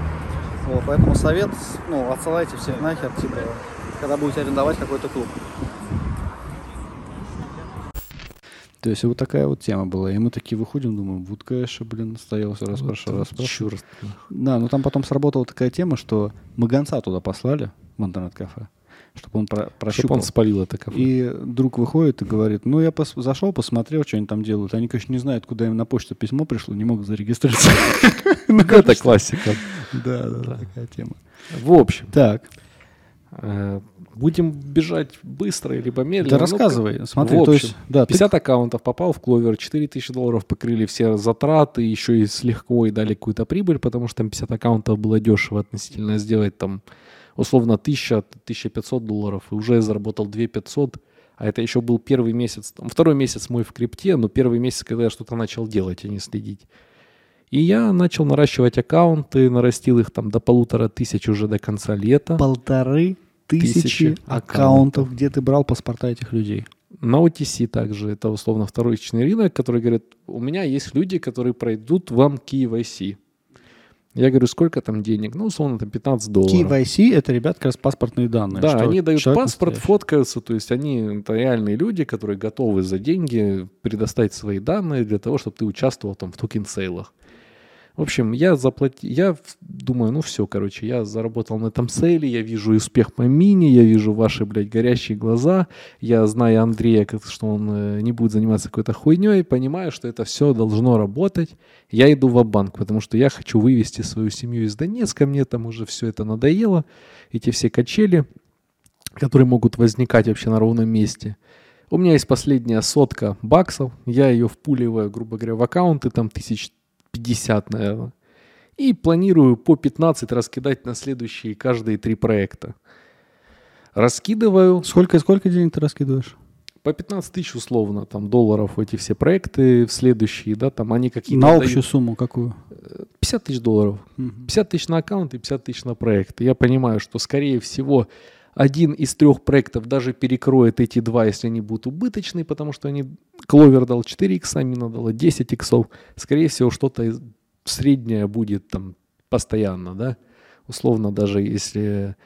Вот, поэтому совет, ну, отсылайте всех нахер, типа, когда будете арендовать какой-то клуб. То есть вот такая вот тема была. И мы такие выходим, думаем, вот, конечно, блин, стоял, все расспрашивал, расспрашивал. Черт. Да, но там потом сработала такая тема, что мы гонца туда послали, в интернет-кафе, чтобы он про- прощупал. он спалил это кафе. И друг выходит и говорит, ну, я пос- зашел, посмотрел, что они там делают. Они, конечно, не знают, куда им на почту письмо пришло, не могут зарегистрироваться. [laughs] Ну, это классика. Да, да, такая тема. В общем, Так, э, будем бежать быстро либо медленно. да Ну, рассказывай. Смотри, в то общем, есть, да, ты 50 аккаунтов попал в Кловер, 4000 долларов покрыли все затраты, еще и слегка и дали какую-то прибыль, потому что там 50 аккаунтов было дешево относительно сделать там условно 1000-1500 долларов, и уже заработал 2500, а это еще был первый месяц, там, второй месяц мой в крипте, но первый месяц, когда я что-то начал делать, а не следить. И я начал наращивать аккаунты, нарастил их там до полутора тысяч уже до конца лета. полторы тысячи аккаунтов, где ты брал паспорта этих людей. На OTC также, это условно вторичный рынок, который говорит, у меня есть люди, которые пройдут вам KYC. Я говорю, сколько там денег? Ну, условно, там 15 долларов. KYC — это, ребят, как раз паспортные данные. Да, они дают паспорт, настоящий. фоткаются, то есть они это реальные люди, которые готовы за деньги предоставить свои данные для того, чтобы ты участвовал там в token sale ах. В общем, я заплатил, я думаю, ну все, короче, я заработал на этом sale е, я вижу успех по мини, я вижу ваши, блядь, горящие глаза, я знаю Андрея, что он э, не будет заниматься какой-то хуйней, понимаю, что это все должно работать. Я иду в банк потому что я хочу вывести свою семью из Донецка, мне там уже все это надоело, эти все качели, которые могут возникать вообще на ровном месте. У меня есть последняя сотка баксов, я ее впуливаю, грубо говоря, в аккаунты, там тысяч 50, наверное. И планирую по 15 раскидать на следующие каждые три проекта. Раскидываю Сколько, сколько денег ты раскидываешь? по 15 тысяч условно, там, долларов эти все проекты в следующие, да, там они какие-то... На дают- общую сумму какую? 50 тысяч долларов. 50 тысяч на аккаунт и 50 тысяч на проект. Я понимаю, что, скорее всего, один из трех проектов даже перекроет эти два, если они будут убыточные, потому что они... Кловер дал 4 икса, Мина дала 10 иксов. Скорее всего, что-то среднее будет там постоянно, да. Условно, даже если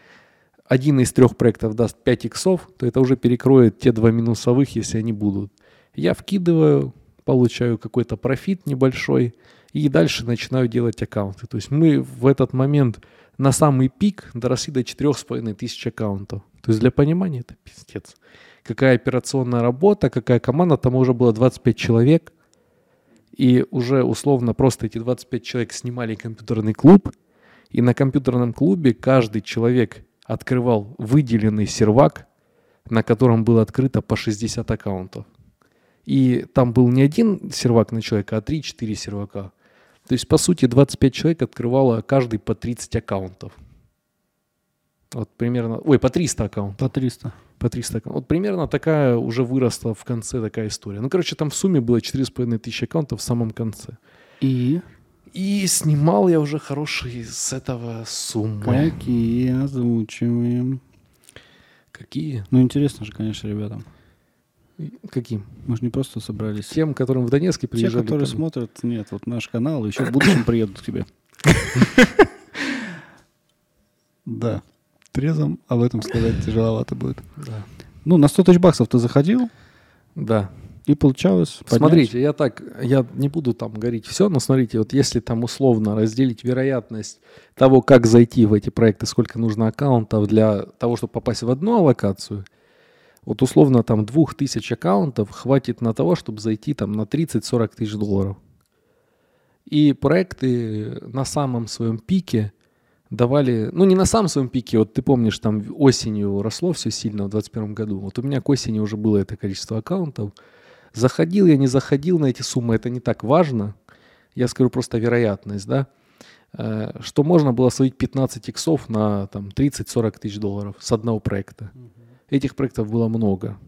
один из трех проектов даст 5 иксов, то это уже перекроет те два минусовых, если они будут. Я вкидываю, получаю какой-то профит небольшой, и дальше начинаю делать аккаунты. То есть мы в этот момент на самый пик доросли до 4,5 тысяч аккаунтов. То есть для понимания это пиздец. Какая операционная работа, какая команда, там уже было 25 человек. И уже условно просто эти 25 человек снимали компьютерный клуб. И на компьютерном клубе каждый человек открывал выделенный сервак, на котором было открыто по 60 аккаунтов. И там был не один сервак на человека, а 3-4 сервака. То есть, по сути, 25 человек открывало каждый по 30 аккаунтов. Вот примерно... Ой, по 300 аккаунтов. По 300. По 300 аккаунтов. Вот примерно такая уже выросла в конце такая история. Ну, короче, там в сумме было 4,5 тысячи аккаунтов в самом конце. И И снимал я уже хорошие с этого суммы. какие озвучиваем? Какие? Ну, интересно же, конечно, ребятам. Каким? Мы же не просто собрались. Тем, которым в Донецке Те, приезжали. которые там. смотрят, нет, вот наш канал, еще в будущем приедут к тебе. Да. Трезвым об этом сказать тяжеловато будет. Да. Ну, на 100 тысяч баксов ты заходил, Да. И получалось поднять. Смотрите, я так, я не буду там говорить все, но смотрите, вот если там условно разделить вероятность того, как зайти в эти проекты, сколько нужно аккаунтов для того, чтобы попасть в одну локацию, вот условно там двух тысяч аккаунтов хватит на того, чтобы зайти там на 30-40 тысяч долларов. И проекты на самом своем пике давали, ну не на самом своем пике, вот ты помнишь, там осенью росло все сильно в 2021 году. Вот у меня к осени уже было это количество аккаунтов. Заходил я, не заходил на эти суммы, это не так важно. Я скажу просто вероятность, да, Э, что можно было словить 15 иксов на там 30-40 тысяч долларов с одного проекта. Этих проектов было много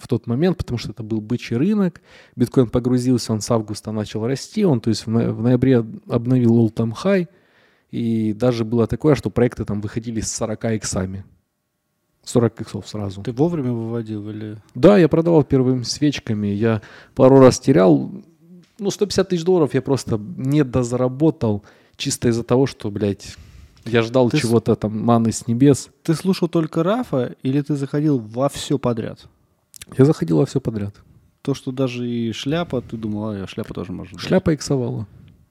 в тот момент, потому что это был бычий рынок. Биткоин погрузился, он с августа начал расти, он то есть в но- в ноябре обновил all-time high, и даже было такое, что проекты там выходили с 40 иксами. 40 иксов сразу. Ты вовремя выводил или... Да, я продавал первыми свечками. Я пару раз терял. Ну, 150 тысяч долларов я просто не дозаработал чисто из-за того, что, блядь, я ждал Ты чего-то там маны с небес. Ты слушал только Рафа или ты заходил во все подряд? Я заходил во все подряд. То, что даже и шляпа, ты думал, а шляпа тоже может быть. Шляпа иксовала.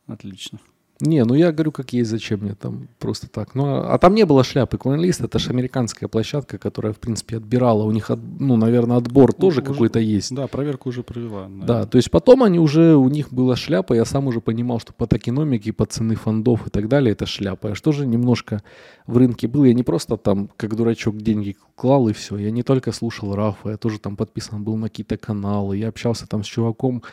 Отлично. Не, ну я говорю, как есть, зачем мне там просто так. Ну, а, а там не было шляпы. CoinList это же американская площадка, которая, в принципе, отбирала. У них, от- ну, наверное, отбор тоже уже- какой-то есть. Да, проверку уже провела. Да, то есть потом они уже, у них была шляпа, я сам уже понимал, что по токеномике, по цены фондов и так далее, это шляпа. Я же немножко в рынке был, я не просто там, как дурачок, деньги клал и все. Я не только слушал Рафа, я тоже там подписан был на какие-то каналы, я общался там с чуваком,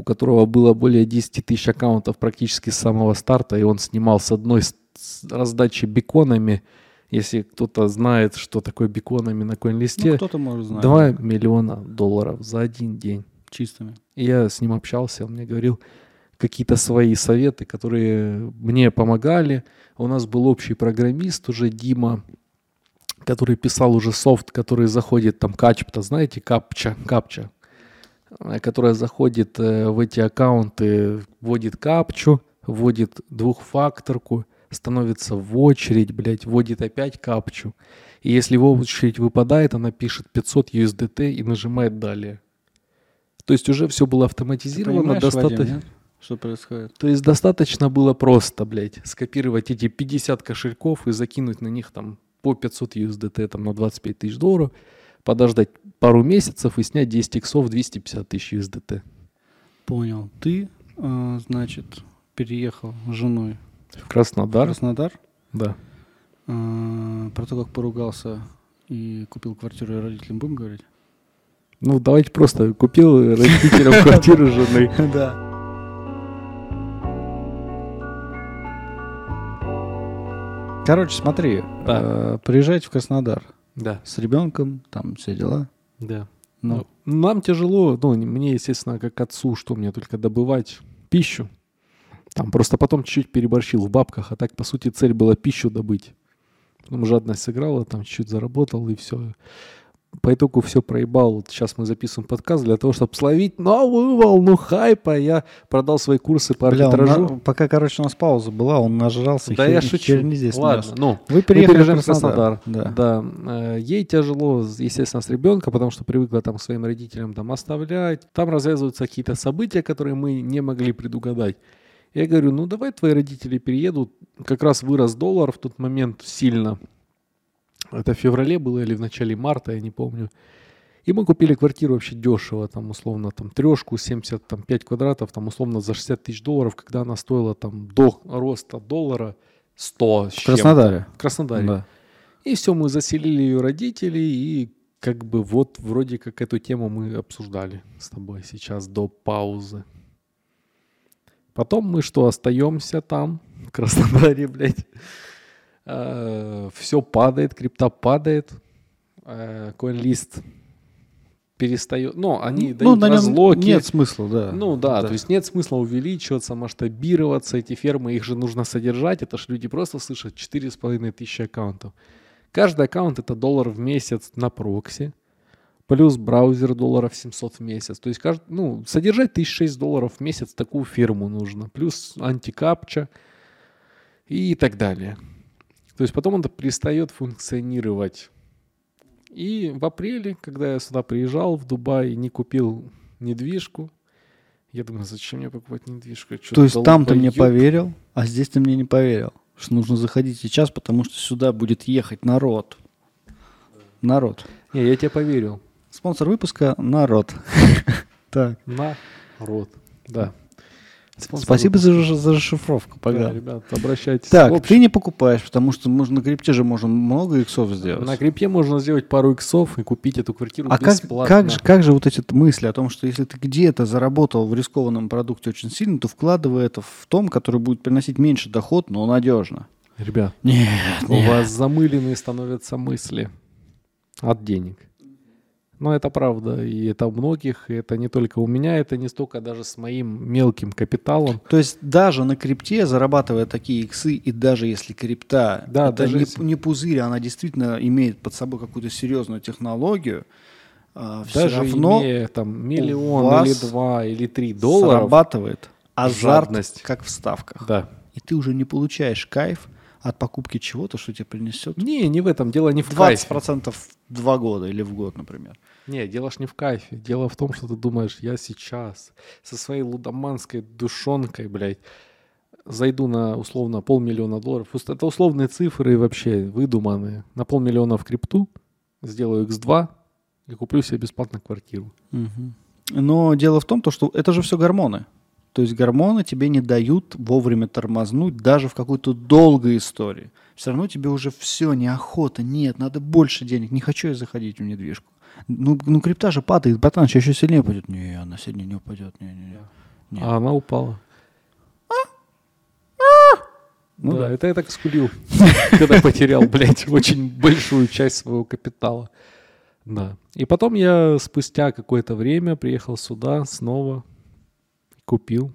у которого было более 10 тысяч аккаунтов практически с самого старта, и он снимал с одной раздачи беконами, если кто-то знает, что такое беконами на Ну, коин-листе, кто-то может знать. 2 миллиона долларов за один день. Чистыми. И я с ним общался, он мне говорил какие-то свои советы, которые мне помогали. У нас был общий программист уже, Дима, который писал уже софт, который заходит, там качпта, знаете, капча, капча, которая заходит э, в эти аккаунты, вводит капчу, вводит двухфакторку, становится в очередь, блядь, вводит опять капчу. И если в очередь выпадает, она пишет 500 USDT и нажимает далее. То есть уже все было автоматизировано, достаточно. Что происходит? То есть достаточно было просто, блядь, скопировать эти 50 кошельков и закинуть на них там по 500 USDT там, на 25 тысяч долларов, подождать пару месяцев и снять 10 иксов 250 тысяч USDT. Понял. Ты, э, значит, переехал с женой В в Краснодар? Краснодар. Да. Э, Про то, как поругался и купил квартиру родителям будем говорить? Ну, давайте просто купил родителям [laughs] квартиру жены. Да. Короче, смотри, Да. э, приезжать в Краснодар Да. с ребенком, там все дела. Да. Ну, Ну, нам тяжело, ну, не- мне, естественно, как отцу, что мне только добывать пищу. Там просто потом чуть-чуть переборщил в бабках, а так, по сути, цель была пищу добыть. Потом жадность сыграла, там чуть-чуть заработал, и все. По итогу все проебал. Вот сейчас мы записываем подкаст для того, чтобы словить новую волну хайпа. Я продал свои курсы по бля, арбитражу. на- пока, короче, у нас пауза была, он нажрался. Да хер- я шучу. здесь Ладно, ну, Вы переехали в Краснодар. Краснодар. Да. Да. Э, Ей тяжело, естественно, с ребенка, потому что привыкла там своим родителям там оставлять. Там развязываются какие-то события, которые мы не могли предугадать. Я говорю, ну давай твои родители переедут. Как раз вырос доллар в тот момент сильно. Это в феврале было или в начале марта, я не помню. И мы купили квартиру вообще дешево, там условно там трешку 75 квадратов, там условно за 60 тысяч долларов, когда она стоила там до роста доллара 100 с В. Краснодаре. В Краснодаре. Да. И все, мы заселили ее родителей, и как бы вот вроде как эту тему мы обсуждали с тобой сейчас до паузы. Потом мы что, остаемся там, в Краснодаре, [laughs] блядь. Все падает, крипта падает. Э, CoinList перестает. Ну, они Ну, дают на нем разлоки. нет смысла, да. Ну да, то есть нет смысла увеличиваться, масштабироваться. Эти фермы, их же нужно содержать. Это ж люди просто слышат 4,5 тысячи аккаунтов. Каждый аккаунт это доллар в месяц на прокси. Плюс браузер долларов 700 в месяц. То есть кажд- ну, содержать 1006 долларов в месяц такую фирму нужно. Плюс антикапча и так далее. То есть потом это перестает функционировать. И в апреле, когда я сюда приезжал, в Дубай, не купил недвижку. Я думаю, зачем мне покупать недвижку? Чё, То есть там ты мне поверил, а здесь ты мне не поверил. Что нужно заходить сейчас, потому что сюда будет ехать народ. Народ. Не, я тебе поверил. Спонсор выпуска – народ. [laughs] Так. Народ. Да. Спонсор Спасибо за, за- расшифровку, Да, Поган. ребят, обращайтесь. Так, общем, ты не покупаешь, потому что можно, на крипте же можно много иксов сделать. На крипте можно сделать пару иксов и купить эту квартиру А как, бесплатно. как, же, как же вот эти мысли о том, что если ты где-то заработал в рискованном продукте очень сильно, то вкладывай это в том, который будет приносить меньше доход, но надежно. Ребят, Нет, у вас замыленные становятся мысли от денег. Но это правда, и это у многих, и это не только у меня, это не столько даже с моим мелким капиталом. То есть даже на крипте, зарабатывая такие иксы, и даже если крипта Да, это даже не, если- не пузырь, а она действительно имеет под собой какую-то серьезную технологию, все Даже равно имея там миллион или два или три долларов, зарабатывает азарт, жадность. как в ставках. да. И ты уже не получаешь кайф от покупки чего-то, что тебе принесет Не, не в этом, дело не в кайфе. 20% в два года или в год, например. Не, дело ж не в кайфе. Дело в том, что ты думаешь, я сейчас со своей лудоманской душонкой, блядь, зайду на условно полмиллиона долларов. Это условные цифры вообще выдуманные. На полмиллиона в крипту, сделаю x2 и куплю себе бесплатно квартиру. Но дело в том, то, что это же все гормоны. То есть гормоны тебе не дают вовремя тормознуть даже в какой-то долгой истории. Все равно тебе уже все, неохота, нет, надо больше денег, не хочу я заходить в недвижку. Ну, ну крипта же падает, братан, сейчас еще сильнее пойдет. Не, она сильнее не упадет, не, не, не. Нет. А она упала. Ну да, да. это я так скулил, [laughs] когда потерял, блядь, очень большую часть своего капитала. Да. И потом я спустя какое-то время приехал сюда снова, купил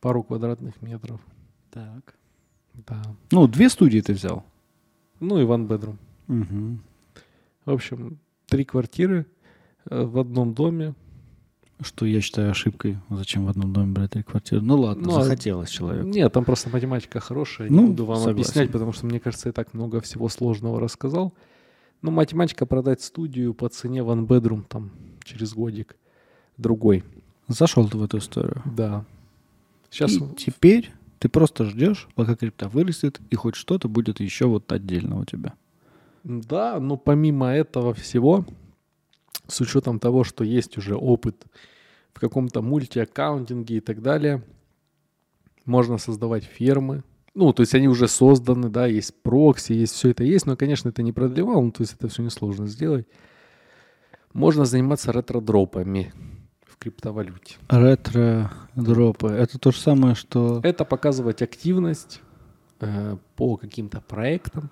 пару квадратных метров. Так. Да. Ну, две студии ты взял. Ну и one bedroom. Мгм. В общем, три квартиры э, в одном доме. Что я считаю ошибкой. Зачем в одном доме брать три квартиры? Ну ладно, Ну, а- захотелось человеку. Нет, там просто математика хорошая. Ну, не буду вам согласен. объяснять, потому что, мне кажется, я так много всего сложного рассказал. Но математика продать студию по цене one bedroom там через годик другой. Зашел ты в эту историю. Да. Сейчас И теперь ты просто ждешь, пока крипта вырастет, и хоть что-то будет еще вот отдельно у тебя. Да, но помимо этого всего, с учетом того, что есть уже опыт в каком-то мультиаккаунтинге и так далее, можно создавать фермы. Ну, то есть они уже созданы, да, есть прокси, есть все это есть, но, конечно, это не продлевал, ну, то есть это все несложно сделать. Можно заниматься ретро-дропами в криптовалюте. Ретро-дропы. Это то же самое, что... Это показывать активность э, по каким-то проектам.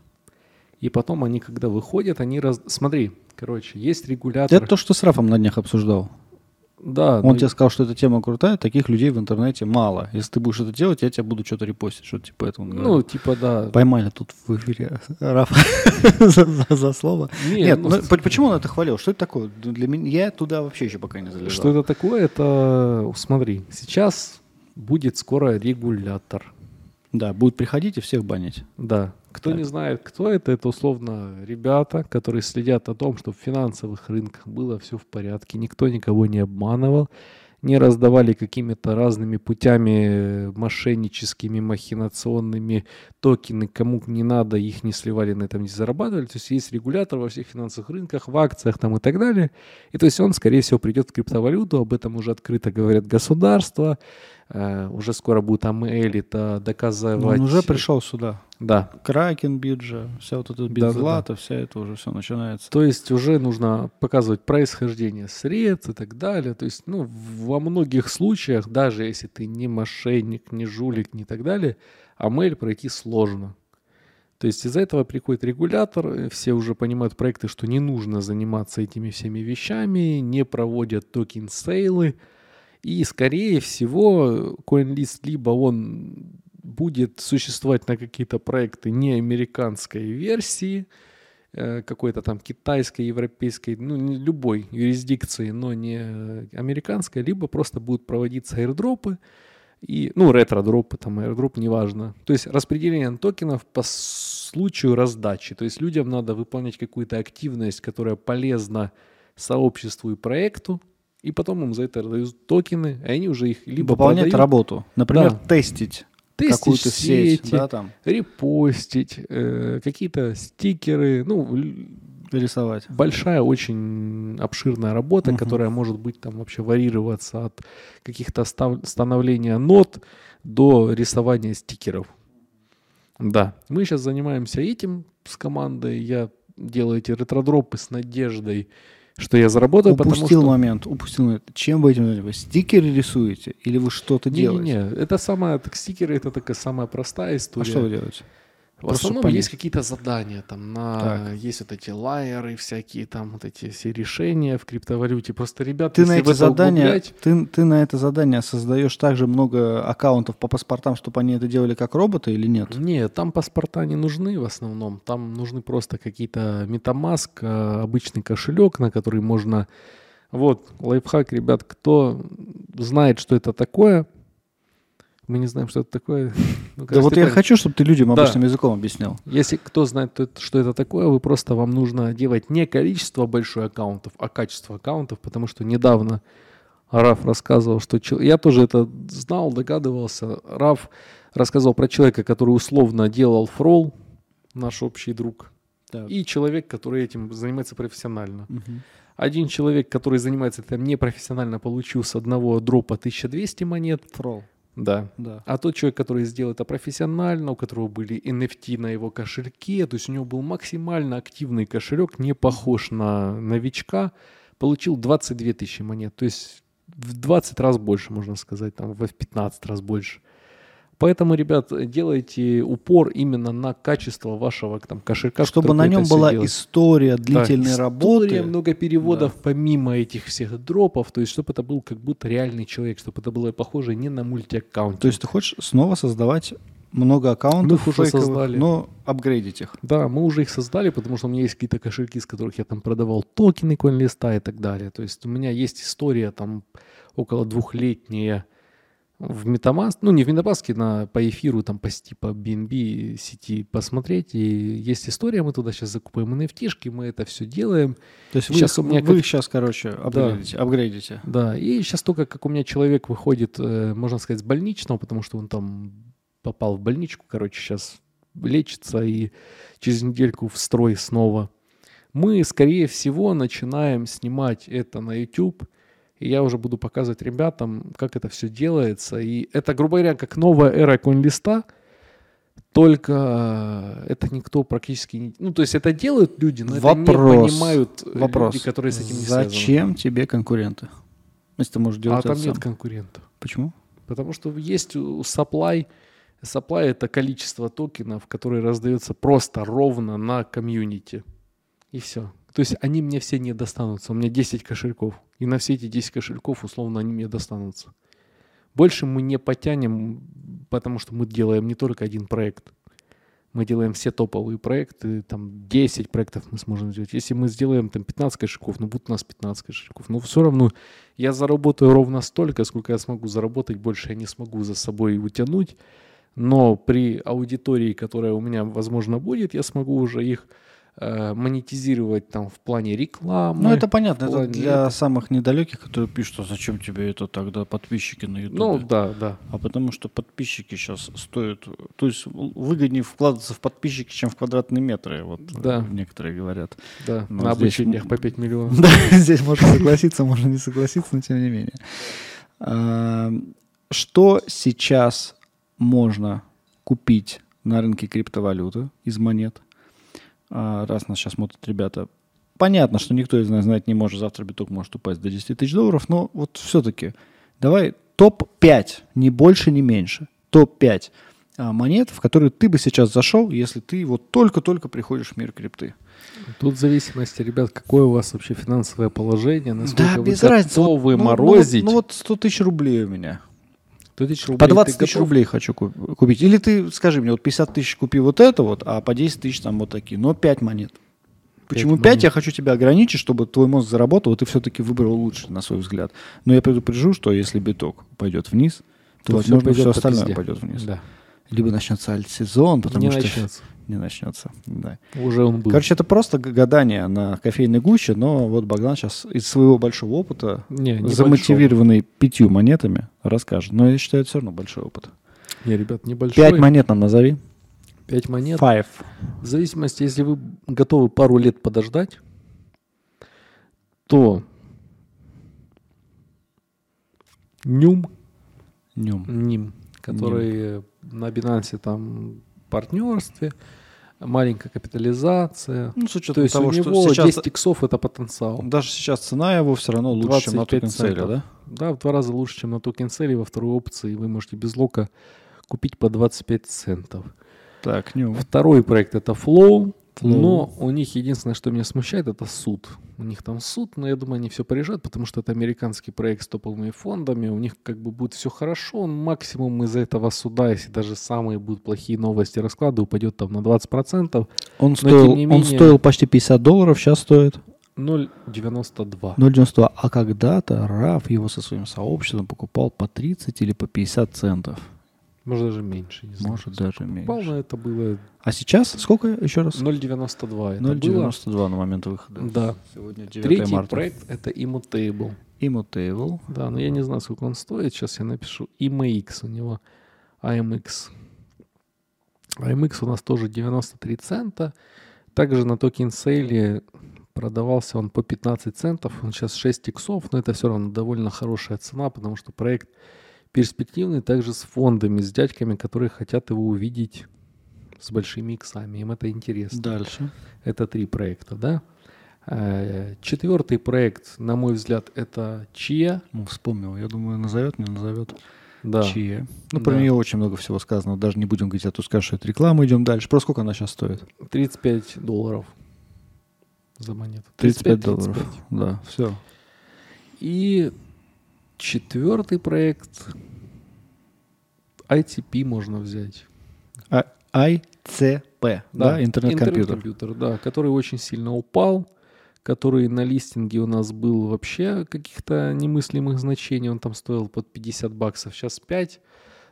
И потом они, когда выходят, они раз... Смотри, короче, есть регулятор. Это то, что с Рафом на днях обсуждал. Да, Он ну, тебе сказал, что эта тема крутая, таких людей в интернете мало. Если ты будешь это делать, я тебя буду что-то репостить, что-то типа этого. ну, говорил. типа, да. Поймали тут в эфире [laughs] Рафа за, слово. Не, Нет, ну, ну, по- почему он это хвалил? Что это такое? Для меня я туда вообще еще пока не залезал. Что это такое? Это, смотри, сейчас будет скоро регулятор. Да, будет приходить и всех банить. Да. Кто не знает, кто это, это условно ребята, которые следят о том, чтобы в финансовых рынках было все в порядке, никто никого не обманывал, не раздавали какими-то разными путями э, мошенническими, махинационными токены, кому не надо, их не сливали, на этом не зарабатывали. То есть есть регулятор во всех финансовых рынках, в акциях там и так далее. И то есть он, скорее всего, придет в криптовалюту, об этом уже открыто говорят государства, э, уже скоро будет AML это доказывать. Ну, Он уже пришел сюда. Да, Кракен биржа, вся вот эта Bitzlato, вся это уже все начинается. То есть уже нужно показывать происхождение средств и так далее. То есть, ну, во многих случаях, даже если ты не мошенник, не жулик, не так далее, AML пройти сложно. То есть из-за этого приходит регулятор, э, все уже понимают проекты, что не нужно заниматься этими всеми вещами, не проводят token sale ы. И, скорее всего, CoinList либо он будет существовать на какие-то проекты не американской версии, э, какой-то там китайской, европейской, ну, любой юрисдикции, но не американской, либо просто будут проводиться airdropы, и, ну, ретро-дропы, там, airdrop, неважно. То есть распределение токенов по случаю раздачи. То есть людям надо выполнять какую-то активность, которая полезна сообществу и проекту, И потом им за это дают токены, и они уже их либо Выполнять продают, работу. Например, Да. тестить, тестить какую-то сеть, сети, да, там, репостить, э, какие-то стикеры, ну, рисовать. большая, очень обширная работа, Мгм. которая может быть там вообще варьироваться от каких-то становления нот до рисования стикеров. Да, мы сейчас занимаемся этим с командой. Я делаю эти ретродропы с надеждой, что я заработаю, потому Упустил что... момент, упустил момент. Чем вы этим занимаетесь? Стикеры рисуете или вы что-то делаете? Не-не-не, это самая, так, стикеры это такая самая простая А история. что вы делаете? В Просто основном понять. есть какие-то задания, там на Так. есть вот эти лайеры всякие, там вот эти все решения в криптовалюте. Просто ребята, Ты на эти задания, углублять- ты, ты на это задание создаешь также много аккаунтов по паспортам, чтобы они это делали как роботы или нет? Нет, там паспорта не нужны в основном. Там нужны просто какие-то MetaMask, э, обычный кошелек, на который можно... Вот, лайфхак, ребят, кто знает, что это такое, мы не знаем, что это такое. [laughs] Ну, Да вот я хочу, чтобы ты людям Да. обычным языком объяснял. Если кто знает, то что это такое, вы просто вам нужно делать не количество большое аккаунтов, а качество аккаунтов, потому что недавно Раф рассказывал, что я тоже это знал, догадывался. Раф рассказал про человека, который условно делал фрол, наш общий друг, Так. и человек, который этим занимается профессионально. Один человек, который занимается этим непрофессионально, получил с одного дропа 1200 монет. Фрол. Да. Да. А тот человек, который сделал это профессионально, у которого были NFT на его кошельке, то есть у него был максимально активный кошелек, не похож на новичка, получил 22 тысячи монет. То есть в 20 раз больше, можно сказать, там в 15 раз больше. Поэтому, ребят, делайте упор именно на качество вашего там, кошелька. Чтобы на нем была делаете. история Да, длительной история, работы. много переводов помимо этих всех дропов, то есть чтобы это был как будто реальный человек, чтобы это было похоже не на мультиаккаунт. То есть ты хочешь снова создавать много аккаунтов Мы их уже фейковых, создали. но апгрейдить их. Да, мы уже их создали, потому что у меня есть какие-то кошельки, с которых я там продавал токены коинлиста и так далее. То есть у меня есть история там около двухлетняя в Metamask, ну не в Metamask, на, по эфиру, там по, сети, по BNB сети посмотреть. И есть история, мы туда сейчас закупаем NFT-шки, мы это все делаем. То есть вы, Сейчас их- у меня вы как- сейчас, короче, апгрейдите. апгрейдите. Да, и сейчас только как у меня человек выходит, э, можно сказать, с больничного, потому что он там попал в больничку, короче, сейчас лечится и через недельку в строй снова. Мы, скорее всего, начинаем снимать это на YouTube, и я уже буду показывать ребятам, как это все делается. И это, грубо говоря, как новая эра коинлиста, только э, это никто практически не... Ну, то есть это делают люди, но это не Вопрос. понимают Вопрос. люди, которые с этим не связаны. Зачем тебе конкуренты? Если ты можешь А делать там это нет сам. конкурентов. Почему? Потому что есть supply. Supply это количество токенов, которые раздается просто ровно на комьюнити. И все. То есть они мне все не достанутся. У меня 10 кошельков. И на все эти 10 кошельков условно они мне достанутся. Больше мы не потянем, потому что мы делаем не только один проект. Мы делаем все топовые проекты, там 10 проектов мы сможем сделать. Если мы сделаем там 15 кошельков, ну будет у нас 15 кошельков. Но все равно я заработаю ровно столько, сколько я смогу заработать, больше я не смогу за собой утянуть. Но при аудитории, которая у меня, возможно, будет, я смогу уже их монетизировать там в плане рекламы. Ну, это понятно. Это для самых недалеких, которые пишут, а зачем тебе это тогда подписчики на YouTube? Ну, да, да. А потому что подписчики сейчас стоят... То есть выгоднее вкладываться в подписчики, чем в квадратные метры, вот Да. э, некоторые говорят. Да, Ну, на здесь обучениях м- по 5 миллионов. [laughs] Да, здесь можно согласиться, можно не согласиться, но тем не менее. Что сейчас можно купить на рынке криптовалюты из монет? А, Раз нас сейчас смотрят ребята. Понятно, что никто из нас знать не может, завтра биток может упасть до 10 тысяч долларов, но вот все-таки давай топ-5, ни больше, ни меньше. Топ-5 а, монет, в которые ты бы сейчас зашел, если ты вот только-только приходишь в мир крипты. Тут в зависимости, ребят, какое у вас вообще финансовое положение, насколько Да, вы без разницы. Вот, готовы ну, ну морозить. Ну вот 100 тысяч рублей у меня. 100 тысяч рублей По ты 20 тысяч готов? рублей хочу ку- купить. Или ты скажи мне, вот 50 тысяч купи вот это вот, а по 10 тысяч там вот такие. Но 5 монет. Почему 5? монет. Я хочу тебя ограничить, чтобы твой мозг заработал, и ты все-таки выбрал лучше, на свой взгляд. Но я предупрежу, что если биток пойдет вниз, то, То возможно, все по остальное пизде. пойдет вниз. Да. Либо начнется альт-сезон, потому не что... начнется. Не начнется, да. Уже он был. Короче, это просто гадание на кофейной гуще, но вот Богдан сейчас из своего большого опыта, не, небольшого. замотивированный пятью монетами, расскажет. Но я считаю, это все равно большой опыт. Не, ребят, небольшой. Пять монет нам назови. Пять монет. Five. В зависимости, если вы готовы пару лет подождать, то Нюм, Нем. Ним, который на Binance там партнерстве, маленькая капитализация. Ну, с учетом То есть того, у что него сейчас- 10 иксов это потенциал. Даже сейчас цена его все равно лучше, чем на 25 токен целе, центов. да? Да, в два раза лучше, чем на токен цели. Во второй опции вы можете без лока купить по 25 центов. Так, Нем. Второй проект это Flow, Но у них единственное, что меня смущает, это суд. У них там суд, но я думаю, они все порешат, потому что это американский проект с топовыми фондами, у них как бы будет все хорошо, максимум из-за этого суда, если даже самые будут плохие новости расклады, упадет там на 20%, Он, стоил, не он менее- стоил почти 50 долларов, сейчас стоит 0,92. 0,92. А когда-то Раф его со своим сообществом покупал по 30 или по 50 центов. Может даже меньше, не знаю. Может, даже меньше. но это было А сейчас сколько еще раз? 0,92. Это 0,92 на момент выхода. было. Да. Сегодня 9 Третий марта. проект это Immutable. Immutable. Да, но я не знаю, сколько он стоит. Сейчас я напишу. IMX у него. AMX. AMX у нас тоже 93 цента. Также на токен сейле продавался он по 15 центов. Он сейчас 6 иксов, но это все равно довольно хорошая цена, потому что проект перспективный также с фондами, с дядьками, которые хотят его увидеть с большими иксами. Им это интересно. Дальше. Это три проекта, да? Э, Четвертый проект, на мой взгляд, это Чия. Ну, вспомнил. Я думаю, назовет, не назовет. Да. Чья. Ну, про Да. нее очень много всего сказано. Даже не будем говорить, а то скажешь, что это реклама. Идем дальше. Про сколько она сейчас стоит? 35 долларов за монету. 35 долларов. 35. Да, все. И четвертый проект ITP можно взять. А, ICP, да, интернет-компьютер. Интернет-компьютер, да, который очень сильно упал, который на листинге у нас был вообще каких-то немыслимых значений, он там стоил под 50 баксов, сейчас 5.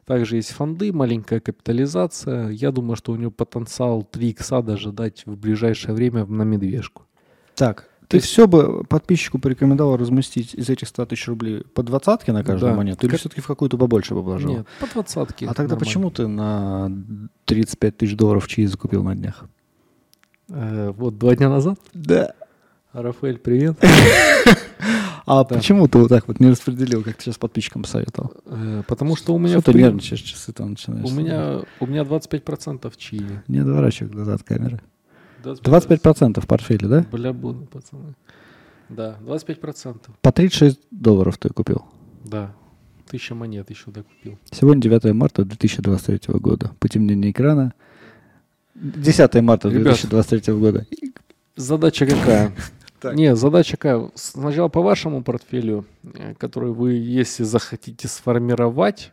Также есть фонды, маленькая капитализация. Я думаю, что у него потенциал 3 икса даже дать в ближайшее время на медвежку. Так, ты все бы подписчику порекомендовал разместить из этих 100 тысяч рублей по двадцатке на каждую Да. монету? Или Как- все-таки в какую-то побольше бы вложил? Нет, по двадцатке. А тогда нормально. почему ты на 35 тысяч долларов чьи закупил на днях? Э, вот два дня назад. Да. Рафаэль, привет. [laughs] А Да. почему ты вот так вот не распределил, как ты сейчас подписчикам советовал? Э, Потому что у меня... Что ты нервничаешь, часы там начинаешь? У меня, у меня 25% чили. Не отворачивай глаза от камеры. 25%. 25% в портфеле, да? Бля, буду, пацаны. Да, 25%. По 36 долларов ты купил. Да. Тысяча монет еще докупил. Сегодня 9 марта 2023 года. Потемнение экрана. 10 марта Ребят. 2023 года. Задача какая? [laughs] Так. Не, задача какая? Сначала по вашему портфелю, э, который вы, если захотите сформировать,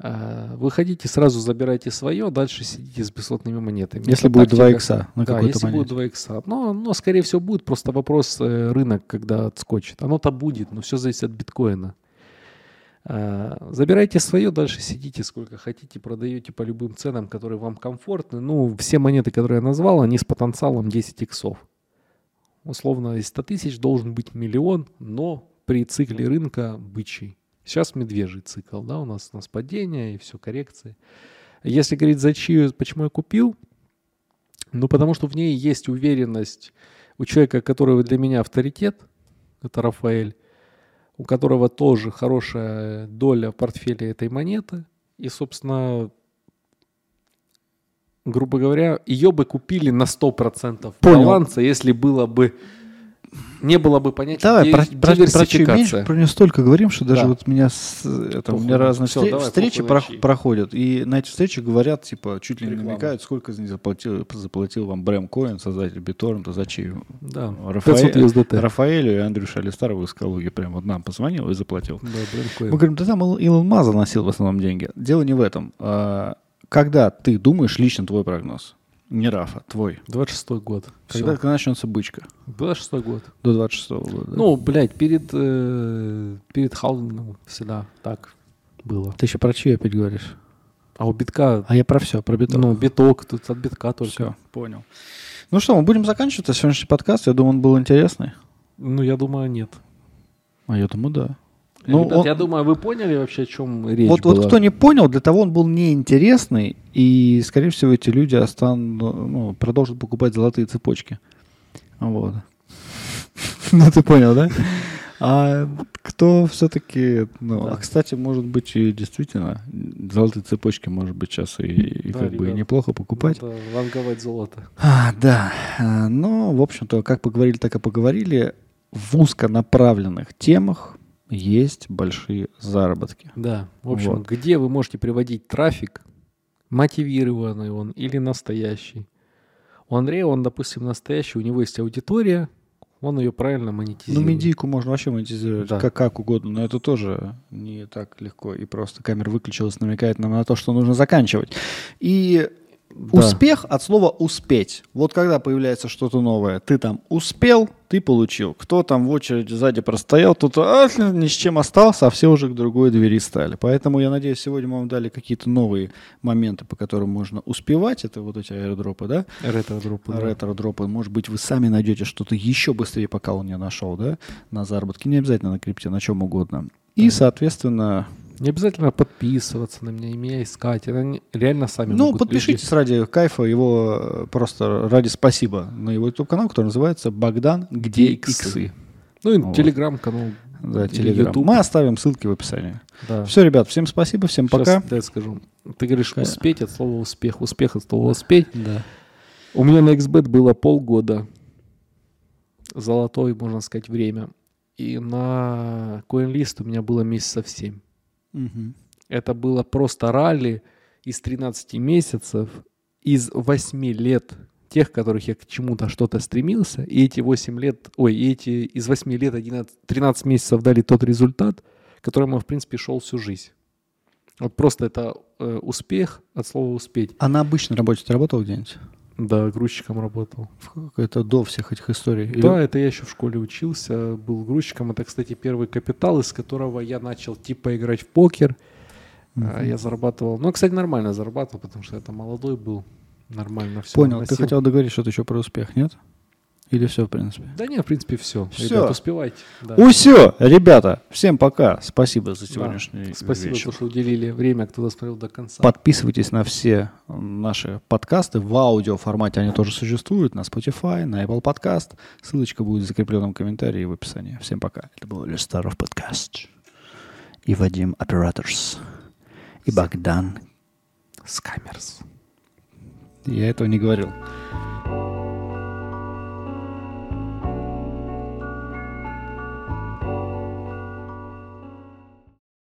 э, вы хотите, сразу забирайте свое, дальше сидите с бесплатными монетами. Если Это будет 2 тактика. икса на Да, какой-то если будет монете. 2 икса. Но, но, скорее всего, будет просто вопрос э, рынок, когда отскочит. Оно-то будет, но все зависит от биткоина. А, Забирайте свое, дальше сидите сколько хотите, продаете по любым ценам, которые вам комфортны. Ну, все монеты, которые я назвал, они с потенциалом 10 иксов. Условно, из 100 тысяч должен быть миллион, но при цикле рынка бычий. Сейчас медвежий цикл, да, у нас, у нас падение и все, коррекции. Если говорить за чью, почему я купил, ну, потому что в ней есть уверенность у человека, который для меня авторитет, это Рафаэль, у которого тоже хорошая доля в портфеле этой монеты. И, собственно, грубо говоря, ее бы купили на 100% Понял. баланса, если было бы не было бы понятия Давай, про, про, про меньше, про нее столько говорим, что даже Да. вот меня с, это, у меня разные всё, встре- давай, встречи чьи. проходят, и на эти встречи говорят, типа, чуть ли не Реклама. намекают, сколько за них заплатил, заплатил вам Брэм Коин, создатель BitTorrent, за чью. Да, Рафаэль- 500 USDT. Рафаэлю и Андрюше Алистарову из Калуги прям вот нам позвонил и заплатил. Да, блин, Мы коин. говорим, да там Ил- Илон Маск заносил в основном деньги. Дело не в этом. А, Когда ты думаешь, лично твой прогноз, не Рафа, твой. 26 год. Когда, когда начнется бычка? 26 год. До 26 года. да? Ну, блядь, перед, э, перед халвингом всегда так было. Ты еще про чьи опять говоришь? А у битка, А я про все, про биток. ну, биток, тут от битка только. все, понял. Ну что, мы будем заканчивать а сегодняшний подкаст. Я думаю, он был интересный. Ну, я думаю, нет. А я думаю, да. Ну, Ну, он- я думаю, вы поняли вообще, о чем речь вот, была? вот кто не понял, для того он был неинтересный, и, скорее всего, эти люди останут, ну, продолжат покупать золотые цепочки. Вот. [laughs] Ну, ты понял, да? А кто все-таки, ну, Да. а, кстати, может быть, и действительно, золотые цепочки, может быть, сейчас и, и Да, как бы ребят. неплохо покупать. Надо ванговать золото. А, да, А, но, в общем-то, как поговорили, так и поговорили. В узконаправленных темах есть большие заработки. Да, в общем, Вот. где вы можете приводить трафик, мотивированный он или настоящий. У Андрея, он, допустим, настоящий, у него есть аудитория, он ее правильно Ну, монетизирует. медийку можно вообще монетизировать Да. как, как угодно, но это тоже не так легко. И просто камера выключилась, намекает нам на то, что нужно заканчивать. И Да. успех от слова «успеть». Вот когда появляется что-то новое, ты там успел, ты получил. Кто там в очереди сзади простоял, тут а, ни с чем остался, а все уже к другой двери стали. Поэтому я надеюсь, сегодня мы вам дали какие-то новые моменты, по которым можно успевать. Это вот эти аэродропы, да? Ретро-дропы, да. ретро-дропы. Может быть, вы сами найдете что-то еще быстрее, пока он не нашел, да, на заработки. Не обязательно на крипте, на чем угодно. И, соответственно, Не обязательно подписываться на меня и меня искать. Не- реально сами ну, могут подпишитесь ради кайфа его, э, просто ради спасибо на его YouTube-канал, который называется «Богдан, где иксы?» иксы?» Ну и Вот. телеграм-канал. Да, Телеграм. Мы оставим ссылки в описании. Да. Все, ребят, всем спасибо, всем Щас пока. дай скажу. Ты говоришь Какая? успеть от слова успех. Успех от слова успеть. Да. У меня на XBET было полгода. Золотое, можно сказать, время. И на CoinList у меня было месяцев 7. Мгм. Это было просто ралли из 13 месяцев, из 8 лет тех, которых я к чему-то что-то стремился, и эти 8 лет, ой, и эти из 8 лет 11, 13 месяцев дали тот результат, к которому я, в принципе, шел всю жизнь. Вот просто это э, успех от слова успеть. А на обычной работе ты работал где-нибудь? Да, грузчиком работал. Это до всех этих историй? Или- Да, это я еще в школе учился, был грузчиком. Это, кстати, первый капитал, из которого я начал типа играть в покер. А, Я зарабатывал, ну, кстати, нормально зарабатывал, потому что это молодой был, нормально все. Понял. Ты хотел договорить что-то еще про успех, нет? Или все, в принципе? Да нет, в принципе, все. Всё. Ребят, успевайте. Да. Все, ребята, всем пока. Спасибо за Да. сегодняшний Спасибо, вечер. то, что уделили время, кто досмотрел до конца. Подписывайтесь на все наши подкасты в аудио формате, они тоже существуют на Spotify, на Apple Podcast. Ссылочка будет в закрепленном комментарии в описании. Всем пока. Это был Листаров подкаст. И Вадим Операторс. И Богдан. Скамерс. Я этого не говорил.